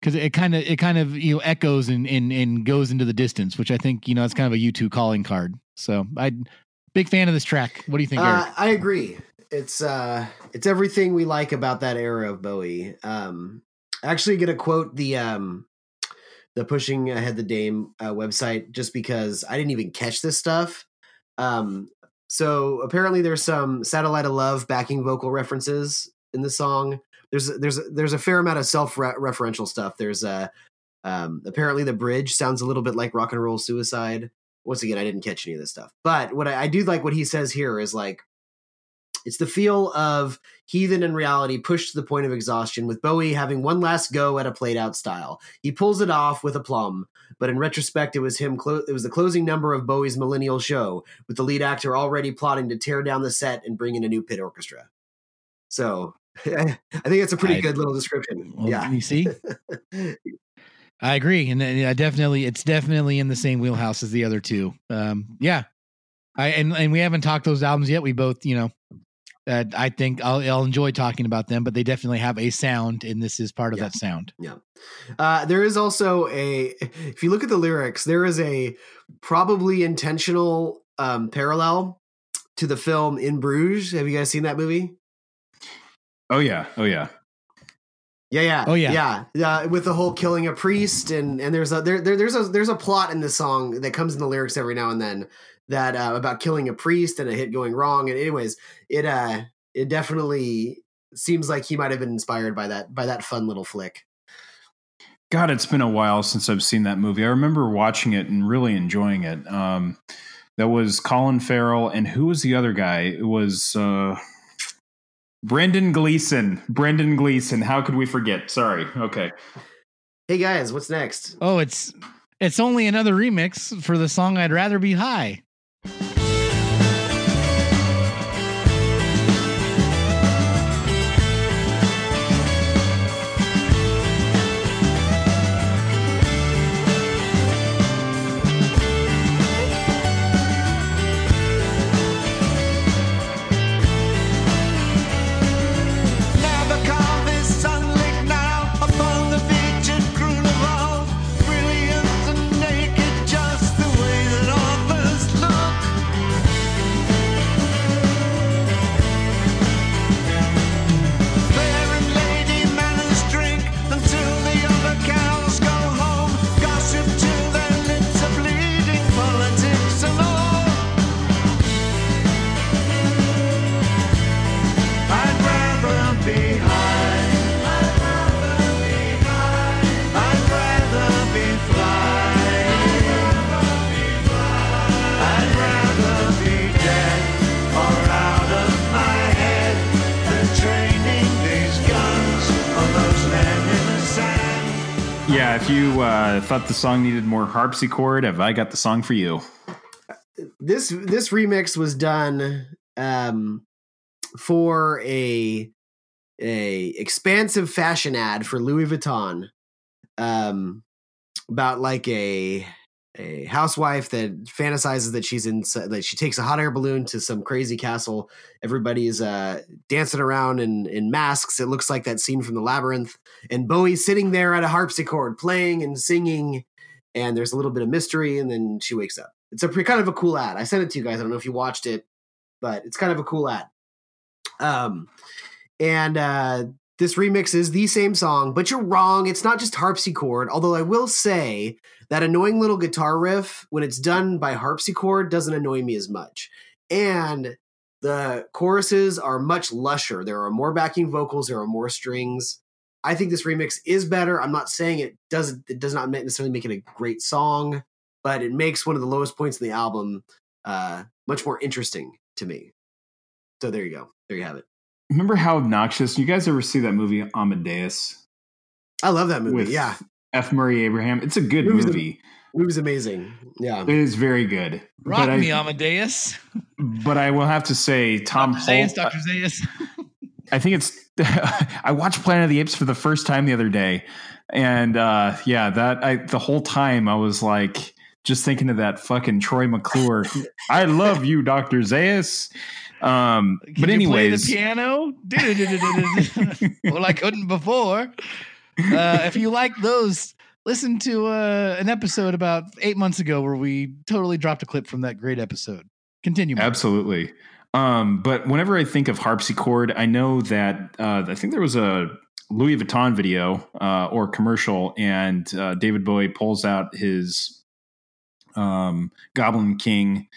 because it kind of it kind of you know echoes and, and and goes into the distance, which I think you know it's kind of a U2 calling card. So I big fan of this track. What do you think, Eric? Uh, I agree. It's uh, it's everything we like about that era of Bowie. Um, actually, gonna quote the um, the Pushing Ahead the Dame uh, website just because I didn't even catch this stuff. Um, so apparently, there's some "Satellite of Love" backing vocal references in the song. There's there's there's a fair amount of self referential stuff. There's uh, um, apparently the bridge sounds a little bit like "Rock and Roll Suicide." Once again, I didn't catch any of this stuff, but what I, I do like what he says here is like it's the feel of heathen and reality pushed to the point of exhaustion, with Bowie having one last go at a played out style. He pulls it off with aplomb, but in retrospect, it was him. Clo- it was the closing number of Bowie's millennial show, with the lead actor already plotting to tear down the set and bring in a new pit orchestra. So, *laughs* I think it's a pretty I- good little description. Well, yeah. you see, *laughs* I agree, and yeah, definitely, it's definitely in the same wheelhouse as the other two. Um, yeah, I and and we haven't talked those albums yet. We both, you know, uh, I think I'll, I'll enjoy talking about them, but they definitely have a sound, and this is part of Yeah. that sound. Yeah. Uh, there is also a, if you look at the lyrics, there is a probably intentional um, parallel to the film In Bruges. Have you guys seen that movie? Oh yeah. Oh yeah. Yeah, yeah. Oh, yeah. yeah. Uh, with the whole killing a priest, and and there's a there, there there's a there's a plot in this song that comes in the lyrics every now and then that uh, about killing a priest and a hit going wrong. And anyways, it uh it definitely seems like he might have been inspired by that by that fun little flick. God, it's been a while since I've seen that movie. I remember watching it and really enjoying it. Um, that was Colin Farrell, and who was the other guy? It was uh, Brendan Gleeson. Brendan Gleeson. How could we forget? Sorry. Okay. Hey guys, what's next? Oh, it's it's only another remix for the song "I'd Rather Be High." Never *laughs* thought the song needed more harpsichord, have I got the song for you? This this remix was done um for a a expansive fashion ad for Louis Vuitton um about like a a housewife that fantasizes that she's in that she takes a hot air balloon to some crazy castle. Everybody's uh dancing around in in masks. It looks like that scene from the labyrinth. And Bowie's sitting there at a harpsichord playing and singing and there's a little bit of mystery and then she wakes up. It's a pre- kind of a cool ad. I sent it to you guys. I don't know if you watched it but it's kind of a cool ad. Um and uh this remix is the same song but you're wrong. It's not just harpsichord although i will say that annoying little guitar riff when it's done by harpsichord doesn't annoy me as much. And the choruses are much lusher. There are more backing vocals there are more strings. I think this remix is better. I'm not saying it doesn't it does not necessarily make it a great song but it makes one of the lowest points in the album uh much more interesting to me. So there you go. There you have it. Remember how obnoxious? You guys ever see that movie Amadeus? I love that movie with yeah F. Murray Abraham? It's a good Movie's a- movie. it was amazing yeah It is very good. Rock but me, I, Amadeus. *laughs* but I will have to say, Tom Dr. Zaius, Dr. Zaius. *laughs* I think it's. *laughs* I watched Planet of the Apes for the first time the other day, and uh, yeah, that I the whole time I was like just thinking of that fucking Troy McClure. I love you, Doctor Zaius. Um, Can but you play anyways, the piano. well, I couldn't before. Uh, if you like those, listen to uh, an episode about eight months ago where we totally dropped a clip from that great episode. Continue. Mike. Absolutely. Um, but whenever I think of harpsichord, I know that uh, I think there was a Louis Vuitton video uh, or commercial, and uh, David Bowie pulls out his um, Goblin King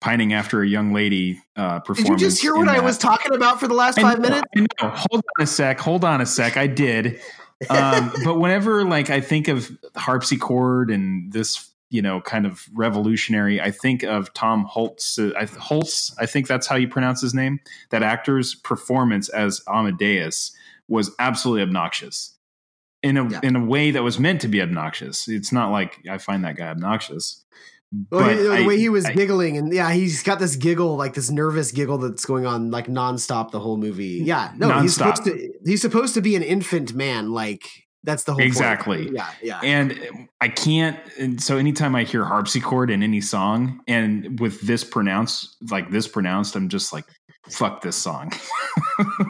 pining after a young lady uh, did you just hear in what i was talking about for the last I five know, minutes I know. Hold on a sec. Hold on a sec. I did. Um, but whenever like I think of harpsichord and this, you know, kind of revolutionary, I think of Tom Holtz. Uh, I, Holtz, I think that's how you pronounce his name. That actor's performance as Amadeus was absolutely obnoxious. In a Yeah. in a way that was meant to be obnoxious. It's not like I find that guy obnoxious. Oh, well, But he- the I- way he was I- giggling, and yeah, he's got this giggle, like this nervous giggle that's going on like nonstop the whole movie. Yeah, no, he's supposed to. He's supposed to be an infant man. Like that's the whole point. Exactly. Yeah, yeah. And I can't. And so anytime I hear harpsichord in any song, and with this pronounced, like this pronounced, I'm just like, fuck this song.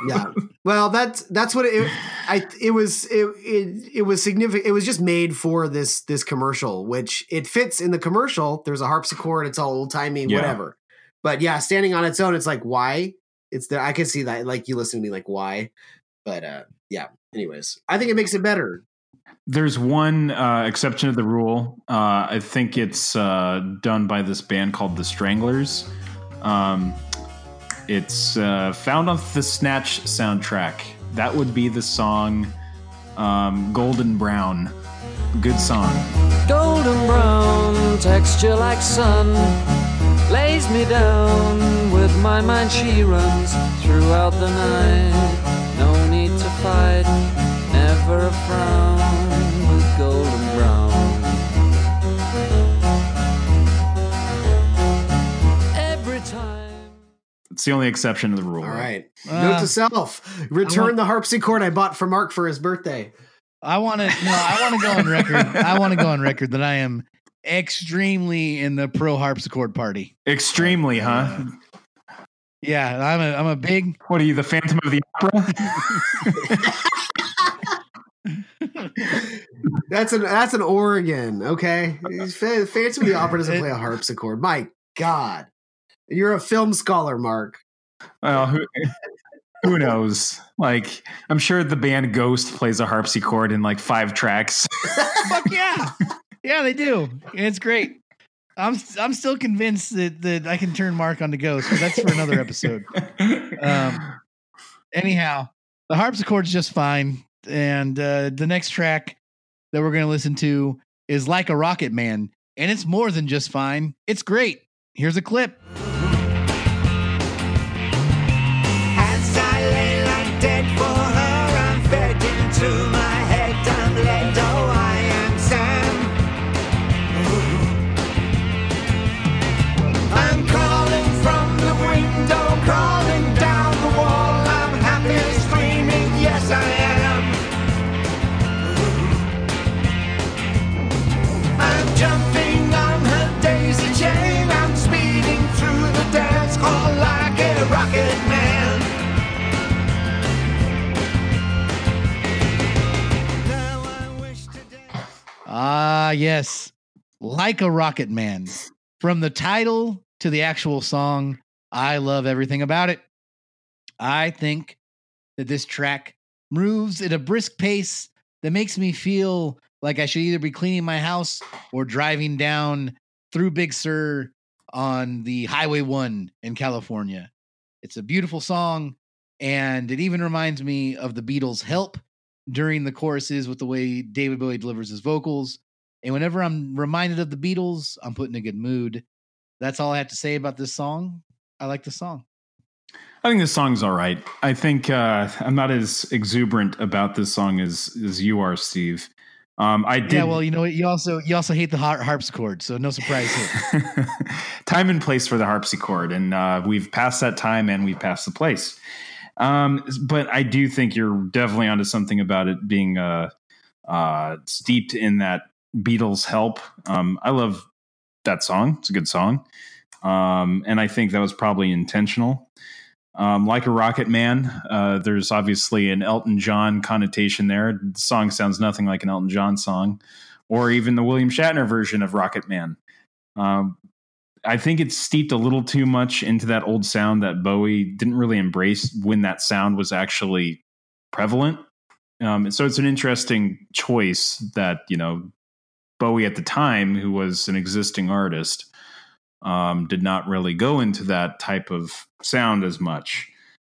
yeah. *laughs* Well, that's that's what it. I it was it, it it was significant. It was just made for this this commercial, which it fits in the commercial. There's a harpsichord. It's all old timey, Yeah. whatever. But yeah, standing on its own, it's like why? It's there. I can see that. Like you listen to me, like why? But uh, yeah. Anyways, I think it makes it better. There's one uh, exception to the rule. Uh, I think it's uh, done by this band called the Stranglers. Um, it's uh, found on the Snatch soundtrack. That would be the song um, Golden Brown. Good song. golden brown texture like sun lays me down with my mind she runs throughout the night no need to fight never a frown It's the only exception to the rule. All right. Uh, Note to self: return want- the harpsichord I bought for Mark for his birthday. I want to no. I want to go on record. I want to go on record that I am extremely in the pro harpsichord party. Extremely, huh? Yeah, I'm a I'm a big What are you, the Phantom of the Opera? *laughs* That's an that's an Oregon. Okay, He's fa- Fancy with the Opera doesn't play a harpsichord. My God, you're a film scholar, Mark. well, who, *laughs* who knows? Like, I'm sure the band Ghost plays a harpsichord in like five tracks. *laughs* fuck yeah, yeah they do. It's great. I'm I'm still convinced that that I can turn Mark on to Ghost, but that's for another episode. Um, anyhow, the harpsichord's just fine, and uh, the next track that we're going to listen to is "Like a Rocket Man," and it's more than just fine. It's great. Here's a clip. Ah, yes. Like a Rocket Man. From the title to the actual song, I love everything about it. I think that this track moves at a brisk pace that makes me feel like I should either be cleaning my house or driving down through Big Sur on the Highway 1 in California. It's a beautiful song, and it even reminds me of the Beatles' Help during the choruses with the way David Bowie delivers his vocals. And whenever I'm reminded of the Beatles, I'm put in a good mood. That's all I have to say about this song. I like the song. I think this song's all right. I think uh, I'm not as exuberant about this song as as you are, Steve. Um, I did. Yeah, well, you know? You also you also hate the har- harpsichord, so no surprise here. *laughs* time and place for the harpsichord, and uh, we've passed that time and we've passed the place. Um, but I do think you're definitely onto something about it being uh, uh, steeped in that Beatles help. Um, I love that song; it's a good song, um, and I think that was probably intentional. Um, like a Rocket Man, uh, there's obviously an Elton John connotation there. The song sounds nothing like an Elton John song, or even the William Shatner version of Rocket Man. Um, I think it's steeped a little too much into that old sound that Bowie didn't really embrace when that sound was actually prevalent. Um, so it's an interesting choice that, you know, Bowie at the time, who was an existing artist, um, did not really go into that type of sound as much.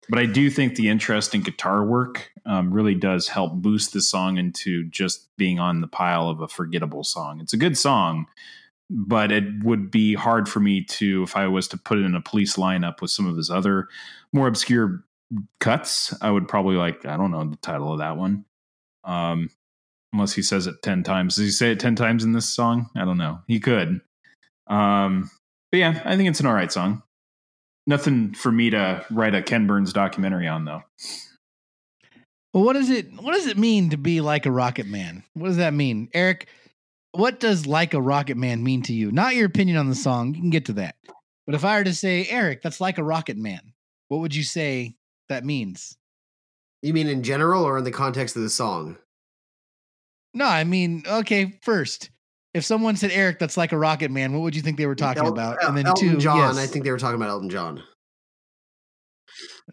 But I do think the interest in guitar work um, really does help boost the song into just being on the pile of a forgettable song. It's a good song, but it would be hard for me to, if I was to put it in a police lineup with some of his other more obscure cuts, I would probably like, I don't know the title of that one. Um, unless he says it 10 times. Does he say it 10 times in this song? I don't know. He could. Um, but yeah, I think it's an all right song. Nothing for me to write a Ken Burns documentary on, though. well, what does it what does it mean to be like a rocket man? What does that mean? Eric, what does like a rocket man mean to you? Not your opinion on the song, you can get to that. But if I were to say, Eric, that's like a rocket man, what would you say that means? You mean in general or in the context of the song? No, I mean, okay, first, if someone said Eric, that's like a rocket man, what would you think they were talking El- about? El- And then Elton two, John. yes. I think they were talking about Elton John.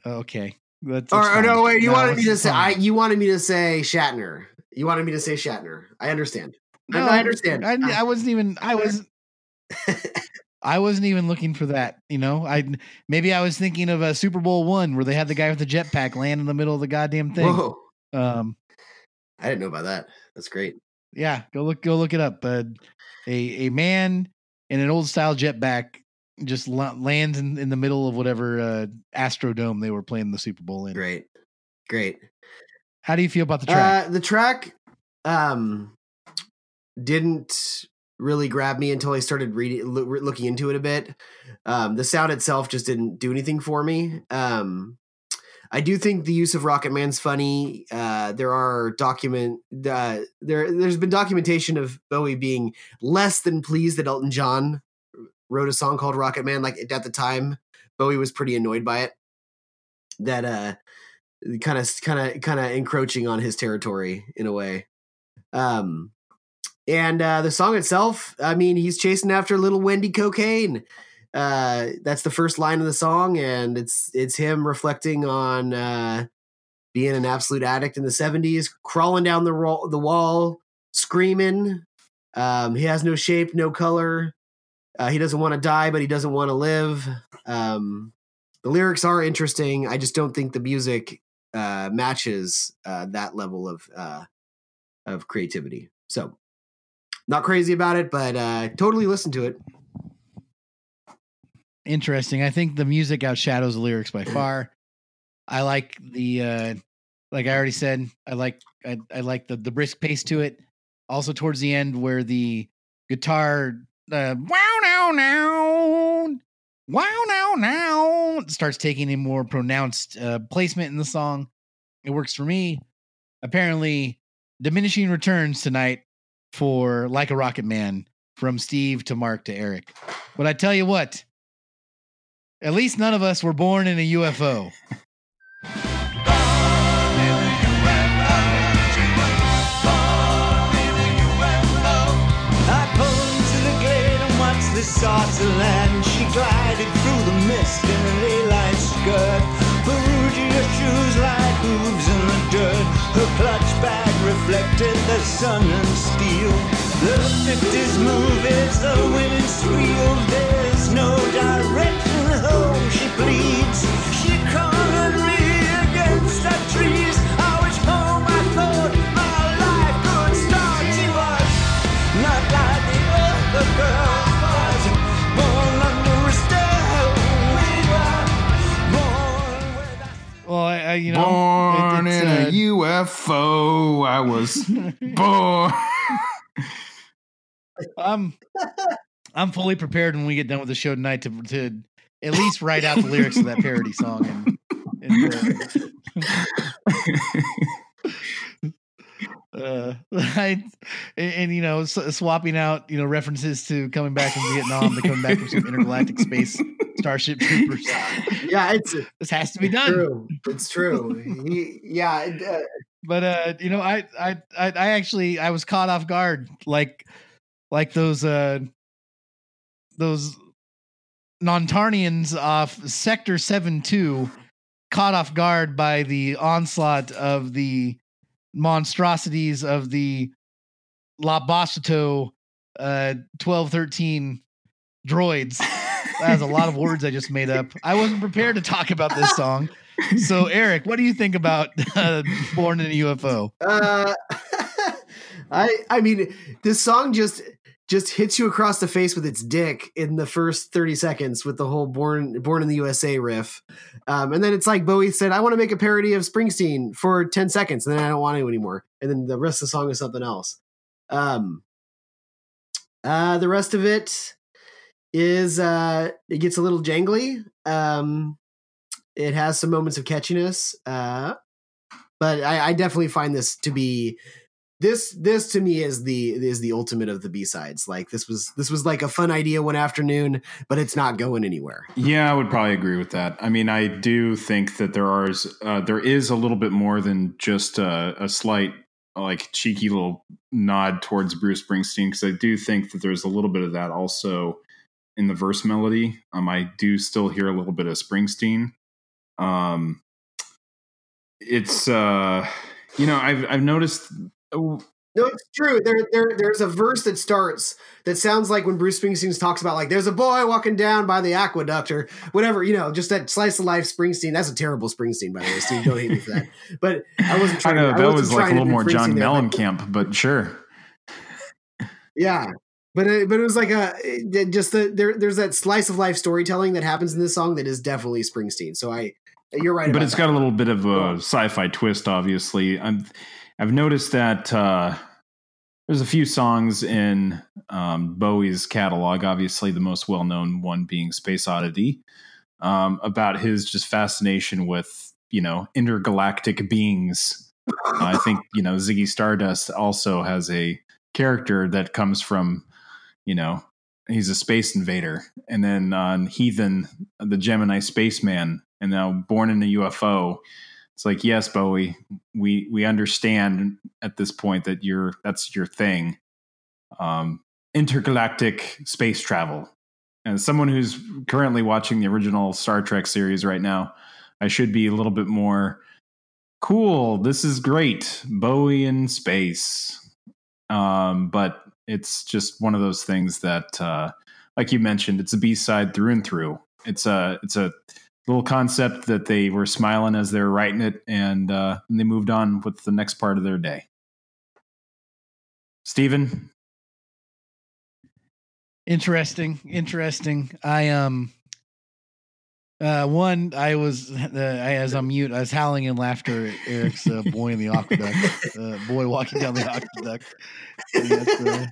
Okay. That's, that's or no, fine. wait. You wanted me to say. I, you wanted me to say Shatner. You wanted me to say Shatner. I understand. I- I understand. I, I wasn't even. I was. *laughs* I wasn't even looking for that. You know, I maybe I was thinking of a Super Bowl one where they had the guy with the jetpack land in the middle of the goddamn thing. Whoa! Um, I didn't know about that. That's great. yeah, go look, go look it up. But a a man in an old style jetpack just la- lands in, in the middle of whatever uh, Astrodome they were playing the Super Bowl in. Great. Great. How do you feel about the track? Uh, the track um, didn't really grab me until I started reading, loo- looking into it a bit. Um, the sound itself just didn't do anything for me. Um, I do think the use of Rocket Man's funny. Uh, there are document uh, there. There's been documentation of Bowie being less than pleased that Elton John wrote a song called Rocket Man. Like at the time, Bowie was pretty annoyed by it. That uh, kind of kind of kind of encroaching on his territory in a way. Um, and uh, the song itself, I mean, he's chasing after little Wendy cocaine. Uh, that's the first line of the song, and it's it's him reflecting on uh, being an absolute addict in the '70s, crawling down the ro- the wall, screaming. Um, he has no shape, no color. Uh, he doesn't want to die, but he doesn't want to live. Um, the lyrics are interesting. I just don't think the music uh, matches uh, that level of uh, of creativity. So, not crazy about it, but totally listen to it. Interesting. I think the music outshadows the lyrics by *clears throat* far. I like the uh like I already said, I like I, I like the the brisk pace to it. Also towards the end where the guitar uh wow now now wow now now starts taking a more pronounced uh placement in the song. It works for me. Apparently diminishing returns tonight for Like a Rocket Man from Steve to Mark to Eric. But I tell you what, at least none of us were born in a UFO. She glided through the mist in a daylight skirt. Shoes like hooves in the dirt. Her clutch bag reflected the sun and steel. The 50s movies, the. There's no direction you know, Born it- it's, in uh, a UFO. I was *laughs* born. I'm I'm fully prepared when we get done with the show tonight to to at least write out the lyrics of that parody song and, and uh, *laughs* I, and, you know swapping out you know references to coming back from Vietnam to coming back from some intergalactic space starship troopers. Yeah, it's This has to be done. true. It's true. He, yeah, uh, but uh you know I, I i i actually i was caught off guard like like those uh those non-tarnians off sector 7-2 caught off guard by the onslaught of the monstrosities of the la Bosito, uh 1213 droids. That was a lot of words i just made up. I wasn't prepared to talk about this song. So *laughs* eric what do you think about uh, born in a ufo uh, *laughs* I I mean, this song just just hits you across the face with its dick in the first 30 seconds with the whole born born in the USA riff. Um, and then it's like Bowie said, I want to make a parody of Springsteen for 10 seconds, and then I don't want to anymore. And then the rest of the song is something else. Um uh the rest of it is uh it gets a little jangly. Um it has some moments of catchiness. Uh but I, I definitely find this to be this this to me is the is the ultimate of the b-sides like this was this was like a fun idea one afternoon but it's not going anywhere Yeah, I would probably agree with that. I mean, I do think that there are uh, there is a little bit more than just a, a slight like cheeky little nod towards Bruce Springsteen because I do think that there's a little bit of that also in the verse melody. Um, I do still hear a little bit of Springsteen. Um, it's uh, you know, I've I've noticed. No, it's true. There, there, there's a verse that starts that sounds like when Bruce Springsteen talks about like there's a boy walking down by the aqueduct or whatever, you know, just that slice of life Springsteen. That's a terrible Springsteen, by the way. Steve, don't hate me for that. But I wasn't trying. I know to, that wasn't was like a little more John Mellencamp, but sure. Yeah, but it, but it was like a just the there. There's that slice of life storytelling that happens in this song that is definitely Springsteen. So I, you're right. but it's that. got a little bit of a sci-fi twist obviously i'm i've noticed that uh there's a few songs in um, bowie's catalog obviously the most well-known one being space oddity um, about his just fascination with you know intergalactic beings. I think you know ziggy stardust also has a character that comes from you know he's a space invader. And then on heathen the gemini spaceman and now born in a ufo it's like yes bowie we we understand at this point that you're that's your thing. Um intergalactic space travel. And as someone who's currently watching the original star trek series right now i should be a little bit more cool. This is great. Bowie in space. Um but it's just one of those things that uh like you mentioned it's a b-side through and through. It's a it's a little concept that they were smiling as they were writing it and uh and they moved on with the next part of their day Steven, Interesting, interesting. I um uh one I was uh, I, as I'm mute, I was howling in laughter at Eric's uh, boy in the aqueduct, uh, boy walking down the aqueduct. And that's, uh,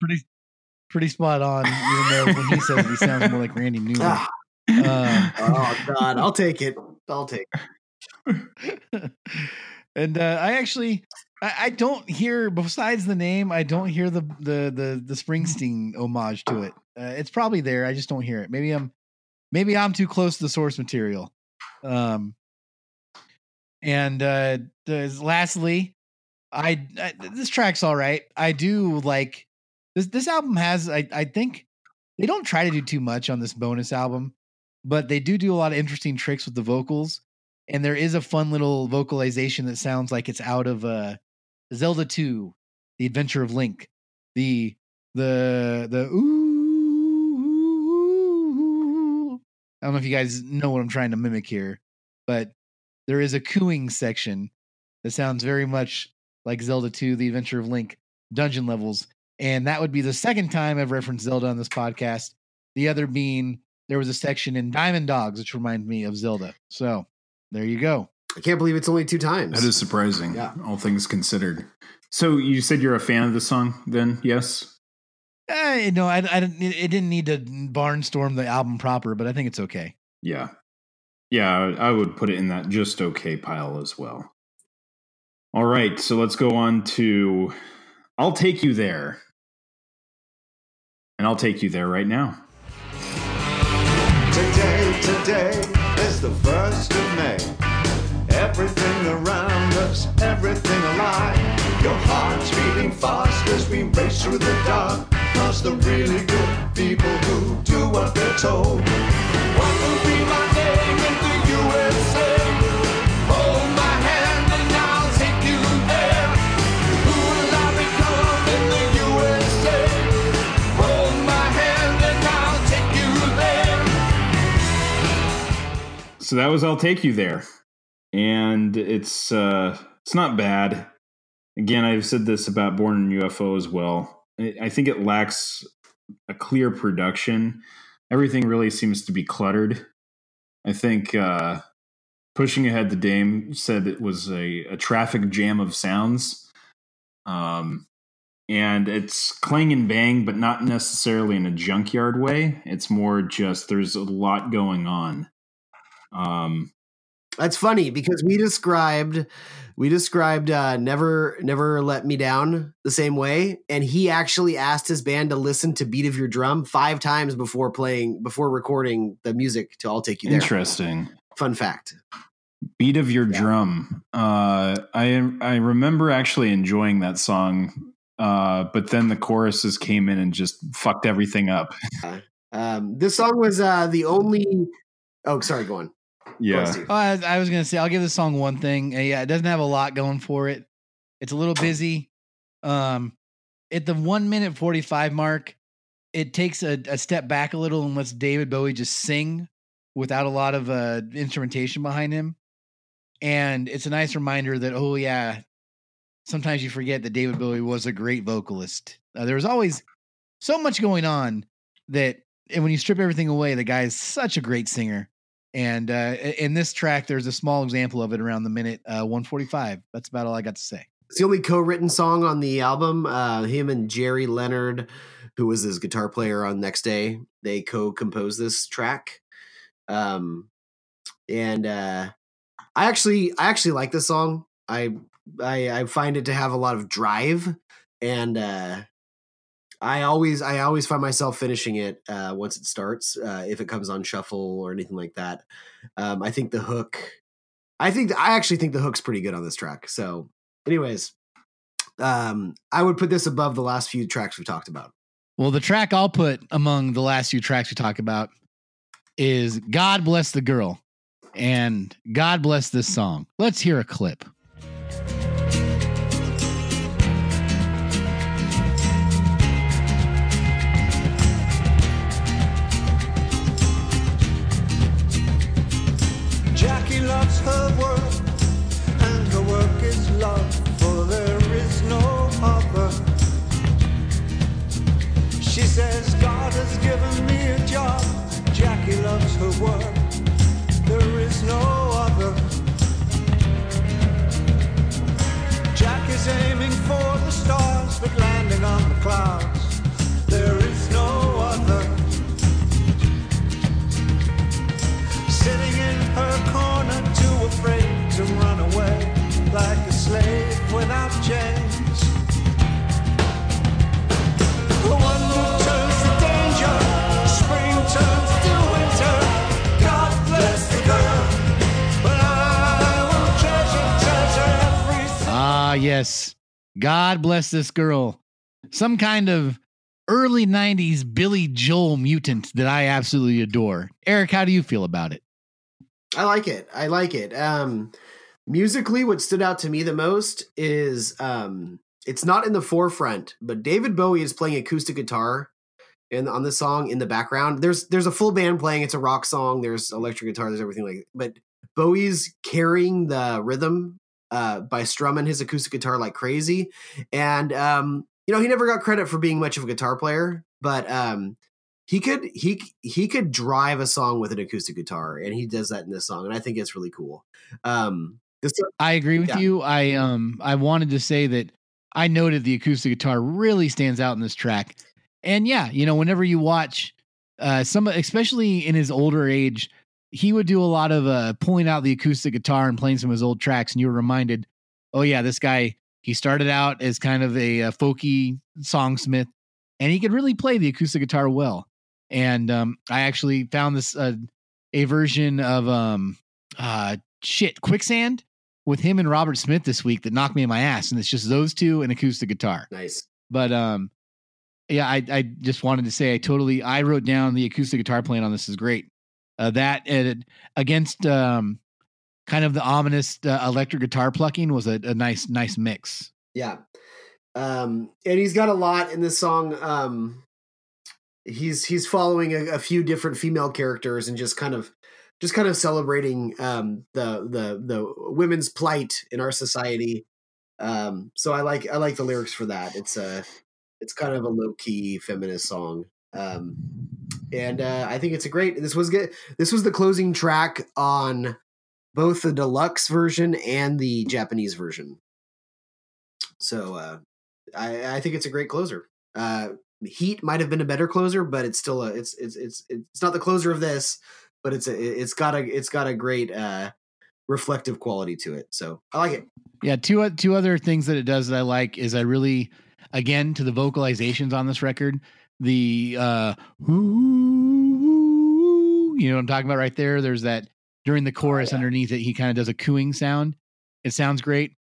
pretty pretty spot on, even though when he says it, he sounds more like Randy Newman. Ah, Uh, *laughs* oh God, I'll take it. I'll take. It. *laughs* and uh, I actually I, I don't hear besides the name I don't hear the the the the Springsteen homage to it. Uh, it's probably there. I just don't hear it. Maybe I'm maybe I'm too close to the source material. Um, and uh, lastly, I, I this track's all right. I do like this. This album has I I think they don't try to do too much on this bonus album, but they do do a lot of interesting tricks with the vocals and there is a fun little vocalization that sounds like it's out of uh Zelda 2, The Adventure of Link. The the the ooh, I don't know if you guys know what I'm trying to mimic here, but there is a cooing section that sounds very much like Zelda 2, The Adventure of Link dungeon levels. And that would be the second time I've referenced Zelda on this podcast. The other being there was a section in Diamond Dogs, which reminded me of Zelda. So there you go. I can't believe it's only two times. that is surprising, Yeah. all things considered. So you said you're a fan of the song, then? Yes. Uh, no, I, I didn't. It didn't need to barnstorm the album proper, but I think it's okay. Yeah. Yeah, I I would put it in that just okay pile as well. All right, so let's go on to I'll Take You There. And I'll take you there right now. Today, today is the first of May. Everything around us, everything alive. Your heart's beating fast as we race through the dark. Past the really good people who do what they're told. What will be my So that was I'll Take You There. And it's uh it's not bad. Again, I've said this about Born in UFO as well. I think it lacks a clear production. Everything really seems to be cluttered. I think uh pushing ahead the Dame said it was a, a traffic jam of sounds. Um and it's clang and bang, but not necessarily in a junkyard way. It's more just there's a lot going on. Um, That's funny because we described we described uh, never never let me down the same way, and he actually asked his band to listen to "Beat of Your Drum" five times before playing before recording the music to "I'll Take You There." interesting. Fun fact. Beat of your Yeah. drum. Uh, I I remember actually enjoying that song, uh, but then the choruses came in and just fucked everything up. *laughs* Um, this song was uh, the only. Oh, sorry. Go on. Yeah. Oh, I, I was gonna say I'll give this song one thing. Uh, yeah, it doesn't have a lot going for it. It's a little busy. Um, at the one minute forty five mark, it takes a, a step back a little and lets David Bowie just sing without a lot of uh, instrumentation behind him. And it's a nice reminder that oh yeah, sometimes you forget that David Bowie was a great vocalist. Uh, there was always so much going on that, and when you strip everything away, the guy is such a great singer. And uh, in this track, there's a small example of it around the minute uh, 145. That's about all I got to say. It's the only co-written song on the album. Uh, him and Gerry Leonard, who was his guitar player on Next Day, they co-composed this track. Um, and uh, I actually, I actually like this song. I, I, I find it to have a lot of drive, and uh, I always, I always find myself finishing it uh, once it starts. Uh, if it comes on shuffle or anything like that, um, I think the hook. I think I actually think the hook's pretty good on this track. So anyways um i would put this above the last few tracks we talked about Well, the track I'll put among the last few tracks we talk about is God Bless the Girl and God Bless This Song. Let's hear a clip. Her work, and her work is love, for there is no other. She says, God has given me a job. Jackie loves her work, there is no other. Aiming for the stars, but landing on the clouds. Like a slave without chains. Wonder turns to danger, spring turns to winter. God bless the girl, but I will treasure, treasure every. Ah, yes. God Bless This Girl. Some kind of early 90s Billy Joel mutant that I absolutely adore. Eric, how do you feel about it? i like it i like it um musically what stood out to me the most is um it's not in the forefront but david bowie is playing acoustic guitar and on the song in the background. There's there's a full band playing. It's a rock song. There's electric guitar there's everything like that. but bowie's carrying the rhythm uh by strumming his acoustic guitar like crazy. And um you know he never got credit for being much of a guitar player but um he could he he could drive a song with an acoustic guitar and he does that in this song and i think it's really cool. Um I agree with Yeah. you. I um I wanted to say that I noted the acoustic guitar really stands out in this track. And yeah, you know, whenever you watch uh some especially in his older age, he would do a lot of uh pulling out the acoustic guitar and playing some of his old tracks and you were reminded, "Oh yeah, this guy he started out as kind of a, uh folky songsmith and he could really play the acoustic guitar well." And um I actually found this uh, a version of um uh shit, Quicksand with him and Robert Smith this week that knocked me in my ass, and it's just those two and acoustic guitar. nice But um, yeah, I I just wanted to say I totally I wrote down the acoustic guitar playing on this is great. Uh, that and against um, kind of the ominous uh, electric guitar plucking was a, a nice nice mix. Yeah. Um, and he's got a lot in this song. Um, he's he's following a, a few different female characters and just kind of just kind of celebrating um, the the the women's plight in our society. Um, so I like I like the lyrics for that. It's a it's kind of a low key feminist song. Um, and uh, I think it's a great. This was good. This was the closing track on both the deluxe version and the Japanese version. So uh, I, I think it's a great closer. Uh, Heat might have been a better closer, but it's still a it's it's it's it's not the closer of this, but it's a it's got a it's got a great uh, reflective quality to it. So I like it. Yeah, two two other things that it does that I like is I really again to the vocalizations on this record, the uh you know what I'm talking about right there. There's that during the chorus yeah. underneath it, he kind of does a cooing sound. It sounds great.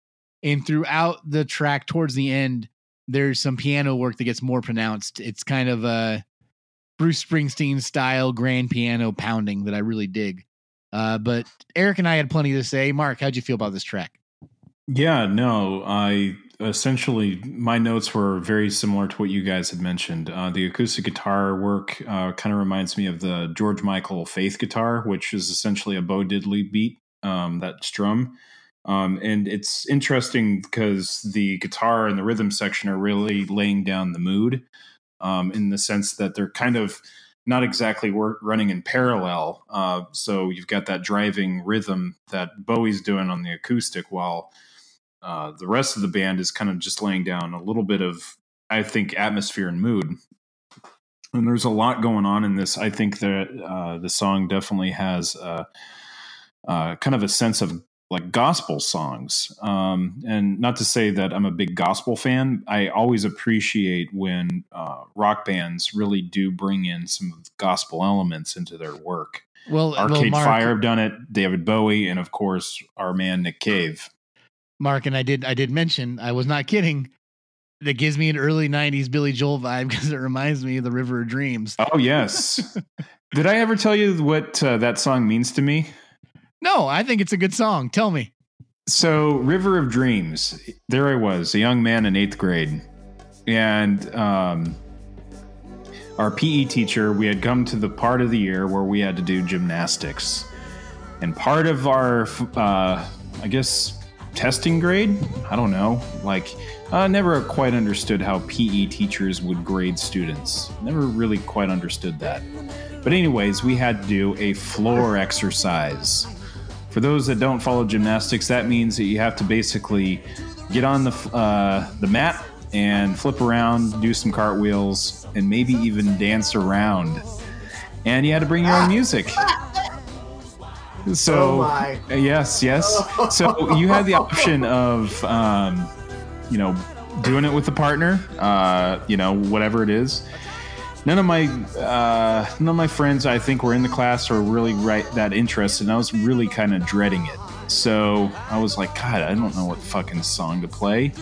And throughout the track towards the end, there's some piano work that gets more pronounced. It's kind of a Bruce Springsteen style grand piano pounding that I really dig. Uh, but Eric and I had plenty to say. Mark, how'd you feel about this track? Yeah, no, I essentially my notes were very similar to what you guys had mentioned. Uh, the acoustic guitar work uh, kind of reminds me of the George Michael Faith guitar, which is essentially a Bo Diddley beat, um, that strum. Um, and it's interesting because the guitar and the rhythm section are really laying down the mood um, in the sense that they're kind of not exactly running in parallel. Uh, so you've got that driving rhythm that Bowie's doing on the acoustic while uh, the rest of the band is kind of just laying down a little bit of, I think, atmosphere and mood. And there's a lot going on in this. I think that uh, the song definitely has uh, kind of a sense of like gospel songs. Um, and not to say that I'm a big gospel fan, I always appreciate when uh, rock bands really do bring in some gospel elements into their work. Well, well, Arcade Mark, Fire have done it, David Bowie, and of course our man Nick Cave. Mark, and I did I did mention I was not kidding. That gives me an early '90s Billy Joel vibe *laughs* because it reminds me of the River of Dreams. Oh yes. *laughs* Did I ever tell you what uh, that song means to me? No, I think it's a good song. Tell me. So, River of Dreams. There I was, a young man in eighth grade, and um, our PE teacher. We had come to the part of the year where we had to do gymnastics, and part of our, uh, I guess, testing grade. I don't know. Like, I never quite understood how PE teachers would grade students. Never really quite understood that. But anyways, we had to do a floor exercise. For those that don't follow gymnastics, that means that you have to basically get on the uh, the mat and flip around, do some cartwheels, and maybe even dance around. And you had to bring your own music. So Oh yes, yes. So you had the option of, um, you know, doing it with a partner, uh, you know, whatever it is. None of my uh, none of my friends, I think, were in the class or really right that interested. And I was really kind of dreading it. So I was like, God, I don't know what fucking song to play.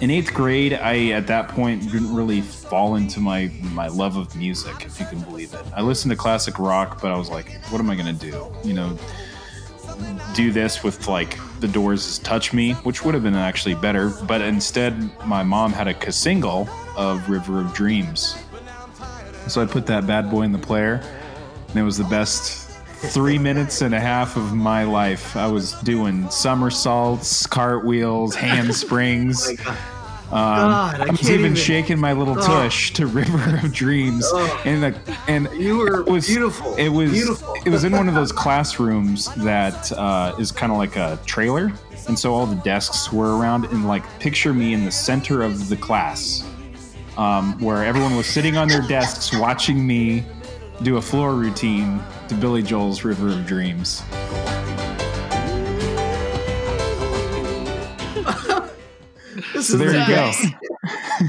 In eighth grade, I at that point didn't really fall into my my love of music, if you can believe it. I listened to classic rock, but I was like, what am I gonna do? You know, do this with like the Doors' "Touch Me," which would have been actually better. But instead, my mom had a single of "River of Dreams," so I put that bad boy in the player, and it was the best three minutes and a half of my life. I was doing somersaults, cartwheels, handsprings. *laughs* Um, God, I I was even even- shaking my little Oh. tush to "River of Dreams," Oh. and the, and You were it was beautiful. It was beautiful. it was in one of those classrooms that uh, is kind of like a trailer, and so all the desks were around. And like, picture me in the center of the class, um, where everyone was sitting on their desks watching me do a floor routine to Billy Joel's "River of Dreams." *laughs* This So is there the you go.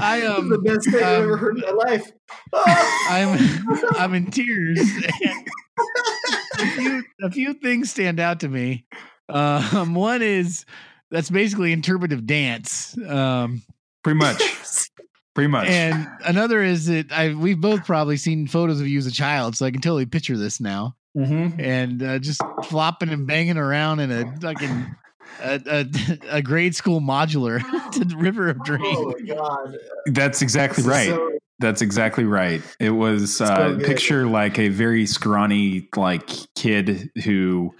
*laughs* I am um the best thing I've um, ever heard in my life. *laughs* I'm I'm in tears. A few a few things stand out to me. Um, one is that's basically interpretive dance. Um, Pretty much, pretty much. and another is that I we've both probably seen photos of you as a child, so I can totally picture this now. Mhm. And uh, just flopping and banging around in a fucking a, a, a grade school modular *laughs* to the River of Dreams. Oh my god. That's exactly right. so- That's exactly right. It was So uh, good. picture like a very scrawny like kid who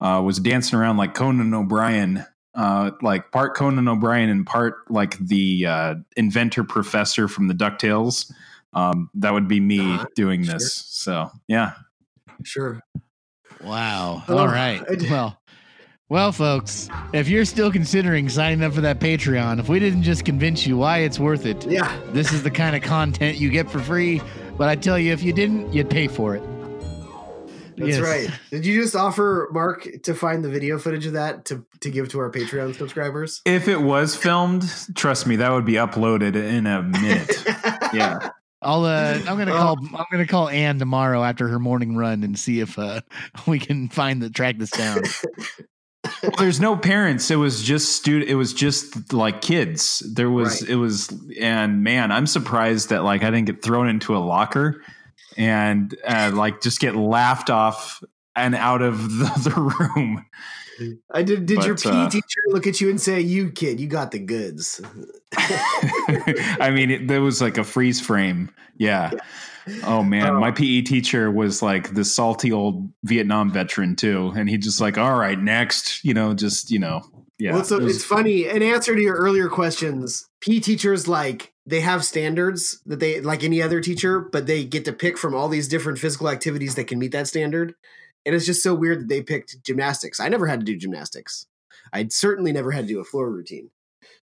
uh, was dancing around like Conan O'Brien, uh, like part Conan O'Brien and part like the uh, inventor professor from the Ducktales. Um, that would be me Uh-huh. doing Sure. this. So yeah, Sure. Wow. All right. I d- Well, well, folks, if you're still considering signing up for that Patreon, if we didn't just convince you why it's worth it, Yeah. this is the kind of content you get for free. But I tell you, if you didn't, you'd pay for it. That's Yes. right. Did you just offer Mark to find the video footage of that to, to give to our Patreon subscribers? if it was filmed, trust me, that would be uploaded in a minute. *laughs* yeah. I'll uh, I'm gonna Oh. call I'm gonna call Anne tomorrow after her morning run and see if uh, *laughs* we can find the track this down. Well, *laughs* there's no parents. It was just student. It was just like kids. There was. Right. It was. And man, I'm surprised that like I didn't get thrown into a locker and uh, like just get laughed off and out of *laughs* the, the room. I did. Did your PE uh, teacher look at you and say, "You kid, you got the goods"? *laughs* I mean, it, there was like a freeze frame. Yeah. Oh man, Oh. my PE teacher was like the salty old Vietnam veteran too, and he just like, all right, next, you know, just you know, yeah. well, so it was- it's funny. In answer to your earlier questions, PE teachers like they have standards that they like any other teacher, but they get to pick from all these different physical activities that can meet that standard. And it's just so weird that they picked gymnastics. I never had to do gymnastics. I certainly never had to do a floor routine.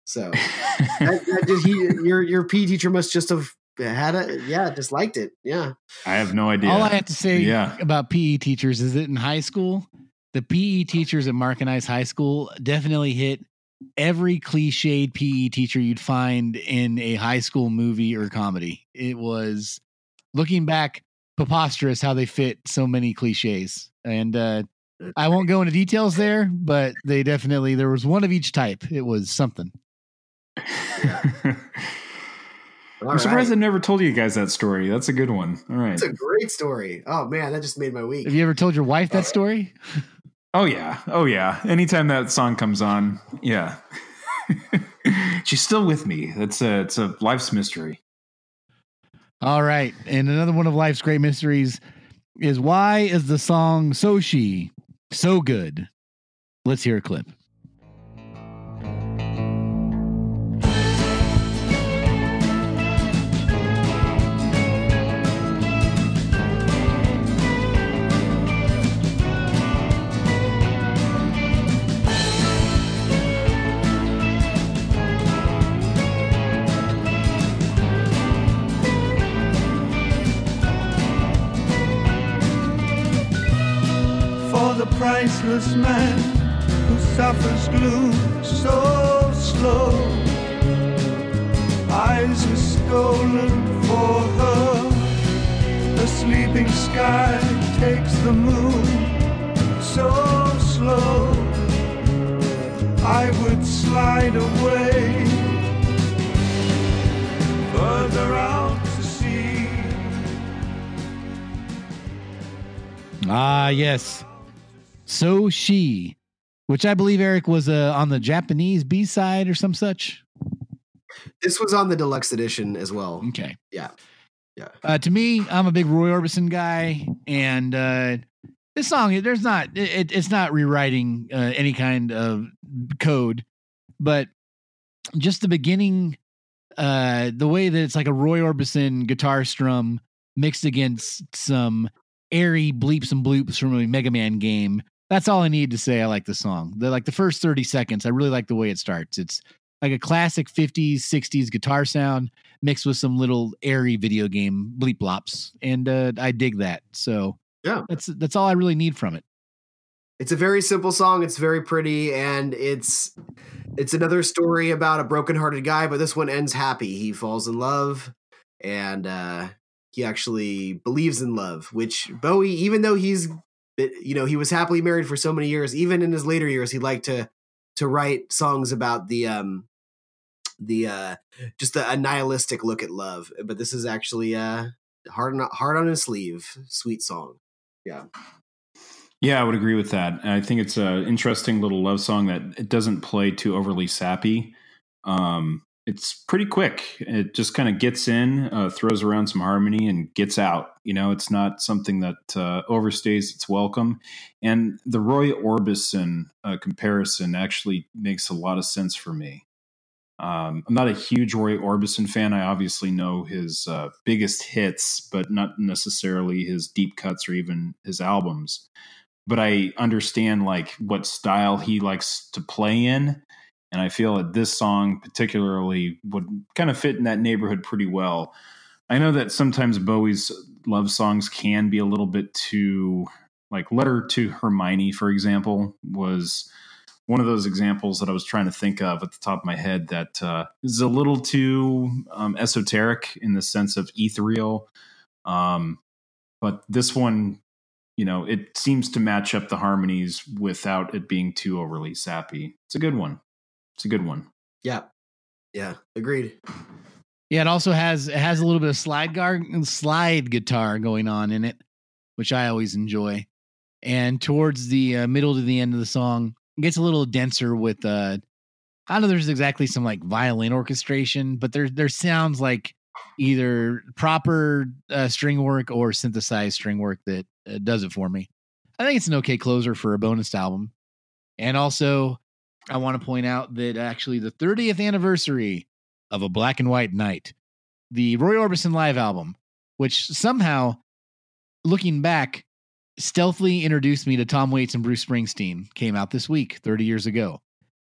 So *laughs* that, that just, he, your your PE teacher must just have had it. Yeah, just liked it. Yeah. I have no idea. All I have to say Yeah. about PE teachers is that in high school, the PE teachers at Mark and I's high school definitely hit every cliched PE teacher you'd find in a high school movie or comedy. It was looking back preposterous how they fit so many cliches. And uh I won't go into details there, but they definitely there was one of each type. It was something. *laughs* All I'm surprised right. I never told you guys that story. That's a good one. All right. It's a great story. Oh man, that just made my week. Have you ever told your wife that uh, story? Oh yeah. Oh yeah. Anytime that song comes on, yeah. *laughs* She's still with me. That's a it's a life's mystery. All right. And another one of life's great mysteries is why is the song So She so good? Let's hear a clip. Man who suffers gloom so slow. Eyes are stolen for her. The sleeping sky takes the moon so slow. I would slide away further out. Ah, yes. So She, which I believe Eric was uh, on the Japanese B side or some such. This was on the deluxe edition as well. Okay. Yeah. Yeah. Uh, to me, I'm a big Roy Orbison guy, and uh, this song, there's not, it, it's not rewriting uh, any kind of code, but just the beginning, uh, the way that it's like a Roy Orbison guitar strum mixed against some airy bleeps and bloops from a Mega Man game. That's all I need to say. I like the song. The like the first 30 seconds, I really like the way it starts. It's like a classic 50s, 60s guitar sound mixed with some little airy video game bleep blops. And uh, I dig that. So Yeah. that's that's all I really need from it. It's a very simple song. It's very pretty, and it's it's another story about a brokenhearted guy, but this one ends happy. He falls in love, and uh, he actually believes in love. Which Bowie, even though he's you know he was happily married for so many years, even in his later years, he liked to to write songs about the um the uh just the a nihilistic look at love. But this is actually uh hard on hard on his sleeve, sweet song. Yeah. Yeah, I would agree with that. And I think it's an interesting little love song that it doesn't play too overly sappy. Um, it's pretty quick. It just kind of gets in, uh, throws around some harmony, and gets out. You know, it's not something that uh, overstays its welcome. And the Roy Orbison uh, comparison actually makes a lot of sense for me. Um, I'm not a huge Roy Orbison fan. I obviously know his uh, biggest hits, but not necessarily his deep cuts or even his albums but I understand like what style he likes to play in. And I feel that this song particularly would kind of fit in that neighborhood pretty well. I know that sometimes Bowie's love songs can be a little bit too like Letter to Hermione, for example, was one of those examples that I was trying to think of at the top of my head that uh, is a little too um, esoteric in the sense of ethereal. Um, but this one you know, it seems to match up the harmonies without it being too overly sappy. It's a good one. It's a good one. Yeah. Yeah. Agreed. Yeah, it also has it has a little bit of slide guard slide guitar going on in it, which I always enjoy. and towards the uh, middle to the end of the song, it gets a little denser with uh, I don't know. There's exactly some like violin orchestration, but there there sounds like either proper uh, string work or synthesized string work that uh, does it for me. I think it's an okay closer for a bonus album. And also, I want to point out that actually the 30th anniversary of A Black and White Night, the Roy Orbison live album, which somehow, looking back, stealthily introduced me to Tom Waits and Bruce Springsteen, came out this week, 30 years ago.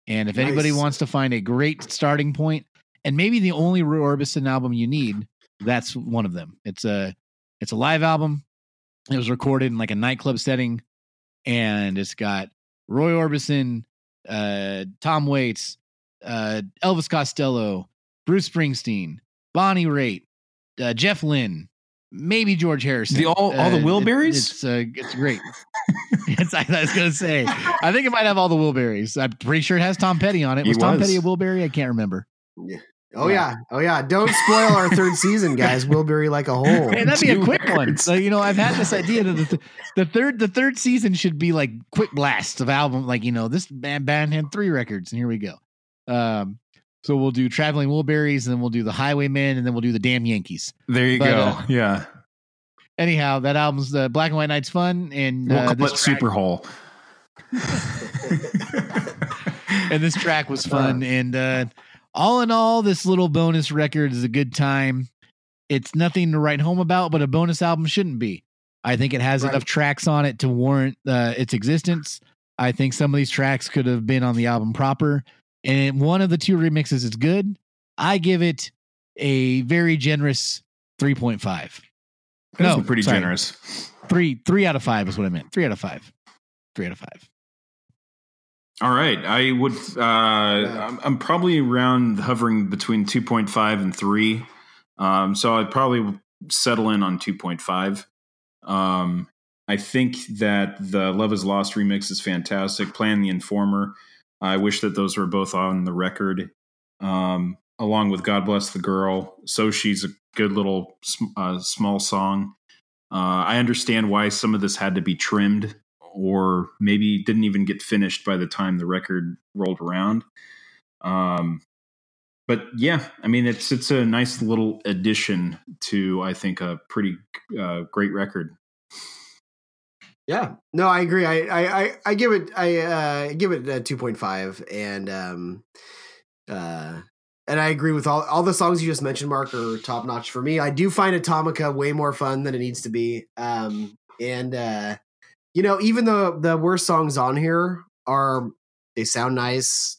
And if anybody wants to find a great starting point, and maybe the only Roy Orbison album you need, that's one of them. It's a it's a live album. It was recorded in like a nightclub setting, and it's got Roy Orbison, uh, Tom Waits, uh, Elvis Costello, Bruce Springsteen, Bonnie Raitt, uh, Jeff Lynne, maybe George Harrison. The- all- all the Uh, it- Wilburys? it's uh, it's great. *laughs* it's, I was gonna say. I think it might have all the Wilburys. I'm pretty sure it has Tom Petty on it. He Was Tom. Petty a Wilbury? I can't remember. Oh yeah. Oh yeah. Don't spoil our third *laughs* season, guys. Wilbury like a hole. Man, that'd be a Two quick one. So, you know, I've had this idea that the, th- the third the third season should be like quick blasts of album. Like you know, this band, band had three records, and here we go. Um, so we'll do Traveling Wilburys, and then we'll do the Highwaymen, and then we'll do the Damn Yankees. There you But, go. uh, yeah. Anyhow, that album's the Black and White Night's fun, and We'll uh, call this it track- Super Hole. *laughs* and this track was fun. *laughs* And uh, all in all, this little bonus record is a good time. It's nothing to write home about, but a bonus album shouldn't be. I think it has Right. enough tracks on it to warrant uh, its existence. I think some of these tracks could have been on the album proper. And one of the two remixes is good. I give it a very generous 3.5. That's No, pretty sorry. generous. Three, three out of five is what I meant. Three out of five. Three out of five. All right, I would. Uh, I'm, I'm probably around hovering between 2.5 and three, um, so I'd probably settle in on 2.5. Um, I think that the Love Is Lost remix is fantastic. Plan the Informer. I wish that those were both on the record, um, along with God Bless the Girl. So she's a good little uh, small song. Uh, I understand why some of this had to be trimmed or maybe didn't even get finished by the time the record rolled around. Um, but yeah, I mean it's it's a nice little addition to I think a pretty uh, great record. Yeah, no, I agree. I I I, give it I uh, give it a two point five, and um, uh, and I agree with all all the songs you just mentioned. Mark are top notch for me. I do find Atomica way more fun than it needs to be. Um, and uh, you know, even though the worst songs on here are they sound nice.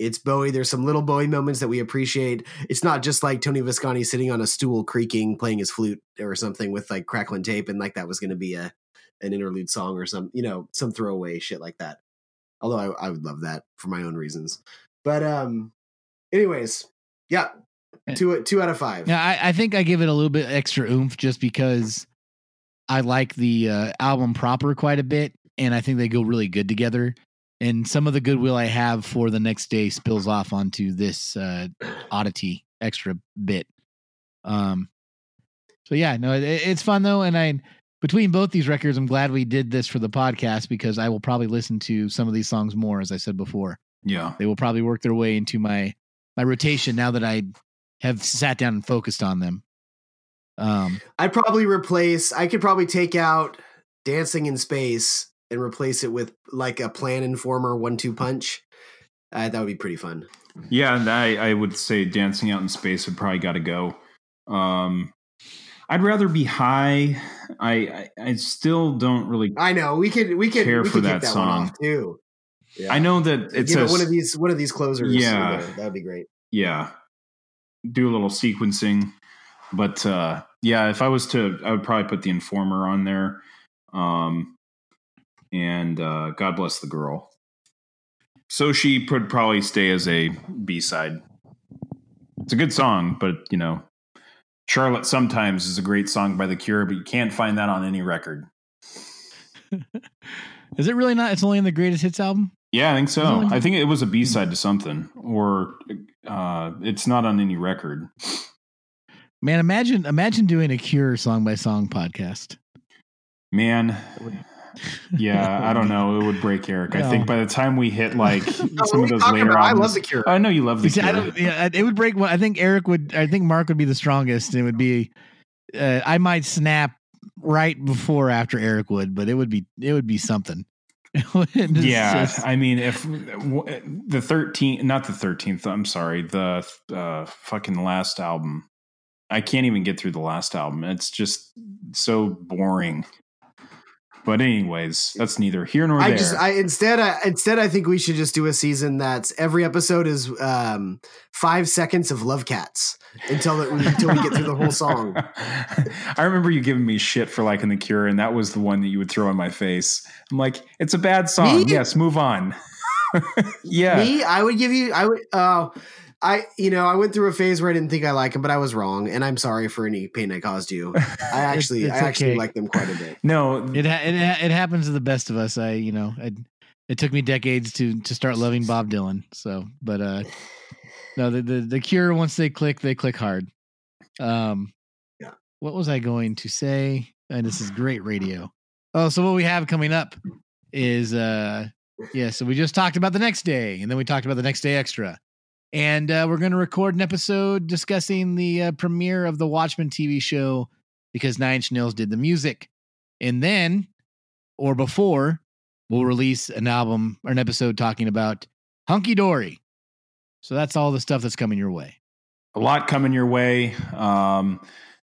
It's Bowie. There's some little Bowie moments that we appreciate. It's not just like Tony Visconti sitting on a stool creaking, playing his flute or something with like crackling tape, and like that was going to be a an interlude song or some you know some throwaway shit like that although I, I would love that for my own reasons but um anyways yeah two two out of five Yeah, I, I think I give it a little bit extra oomph just because I like the uh, album proper quite a bit, and I think they go really good together. And some of the goodwill I have for the next day spills off onto this uh, oddity extra bit. Um, so yeah, no, it, it's fun though, and I between both these records, I'm glad we did this for the podcast because I will probably listen to some of these songs more, as I said before Yeah, they will probably work their way into my my rotation now that I have sat down and focused on them. Um, i'd probably replace i could probably take out dancing in space and replace it with like a plan informer one two punch uh, that would be pretty fun yeah. I I would say Dancing Out in Space would probably got to go. Um, I'd rather be high. I, I I still don't really. i know we could we could Care we for could that kick that one song. off too yeah. I know that it's Give a one of these one of these closers Yeah. that would be great yeah do a little sequencing but uh yeah if i was to i would probably put the informer on there. Um and uh god bless the girl. So she would probably stay as a b-side. It's a good song but you know charlotte sometimes is a great song by the cure but you can't find that on any record. *laughs* Is it really not? It's only in the greatest hits album. yeah i think so. I think it was a b-side to something or uh it's not on any record Man, imagine imagine doing a Cure song by song podcast. Man, *laughs* yeah, I don't know. It would break Eric. I think by the time we hit like *laughs* some of those later about? I love The Cure. I know you love the See, I Cure. don't, yeah, it would break. Well, I think Eric would. I think Mark would be the strongest. And it would be. Uh, I might snap right before after Eric would, but it would be it would be something. *laughs* It's yeah, just- I mean, if w- the 13th, not the 13th, I'm sorry, the uh, fucking last album, I can't even get through the last album. It's just so boring. But anyways, that's neither here nor I there. just I instead I instead I think we should just do a season that's every episode is um five seconds of Lovecats until that until we get through the whole song. *laughs* I remember you giving me shit for liking the Cure, and that was the one that you would throw in my face. I'm like, it's a bad song. Me? Yes, move on. *laughs* yeah, Me, I would give you I would uh I you know I went through a phase where I didn't think I like them, but I was wrong, and I'm sorry for any pain I caused you. *laughs* I actually it's I actually okay. like them quite a bit. no, It ha- it ha- it happens to the best of us. I you know I, it took me decades to to start loving Bob Dylan. So, but uh, no, the the, the Cure once they click, they click hard. Um, Yeah. What was I going to say? And this is great radio. Oh, so what we have coming up is uh, yeah. So we just talked about the next day, and then we talked about the next day extra. And uh, we're going to record an episode discussing the uh, premiere of the Watchmen TV show because Nine Inch Nails did the music and then or before we'll release an album or an episode talking about hunky dory so that's all the stuff that's coming your way a lot coming your way. Um,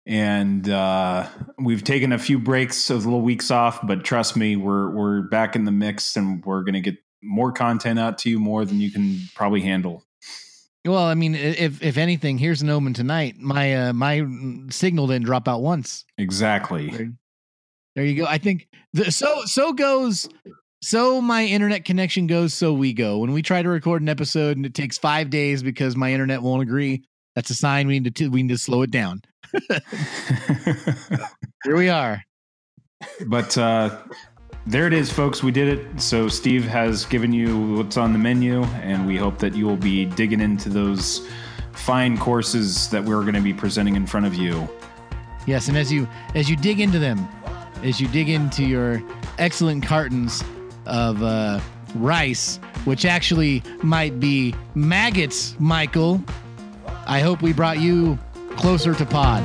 and uh, we've taken a few breaks, a little weeks off, but trust me, we're we're back in the mix, and we're going to get more content out to you, more than you can probably handle. Well i mean if if anything here's an omen tonight. My uh my signal didn't drop out once. Exactly. there, there you go. I think the, so so goes so my internet connection goes so we go. When we try to record an episode and it takes five days because my internet won't agree that's a sign we need to we need to slow it down. *laughs* Here we are. But uh, there it is, folks. We did it. So Steve has given you what's on the menu, and we hope that you will be digging into those fine courses that we're going to be presenting in front of you. Yes, and as you as you dig into them, as you dig into your excellent cartons of uh, rice, which actually might be maggots, Michael. I hope we brought you closer to pod.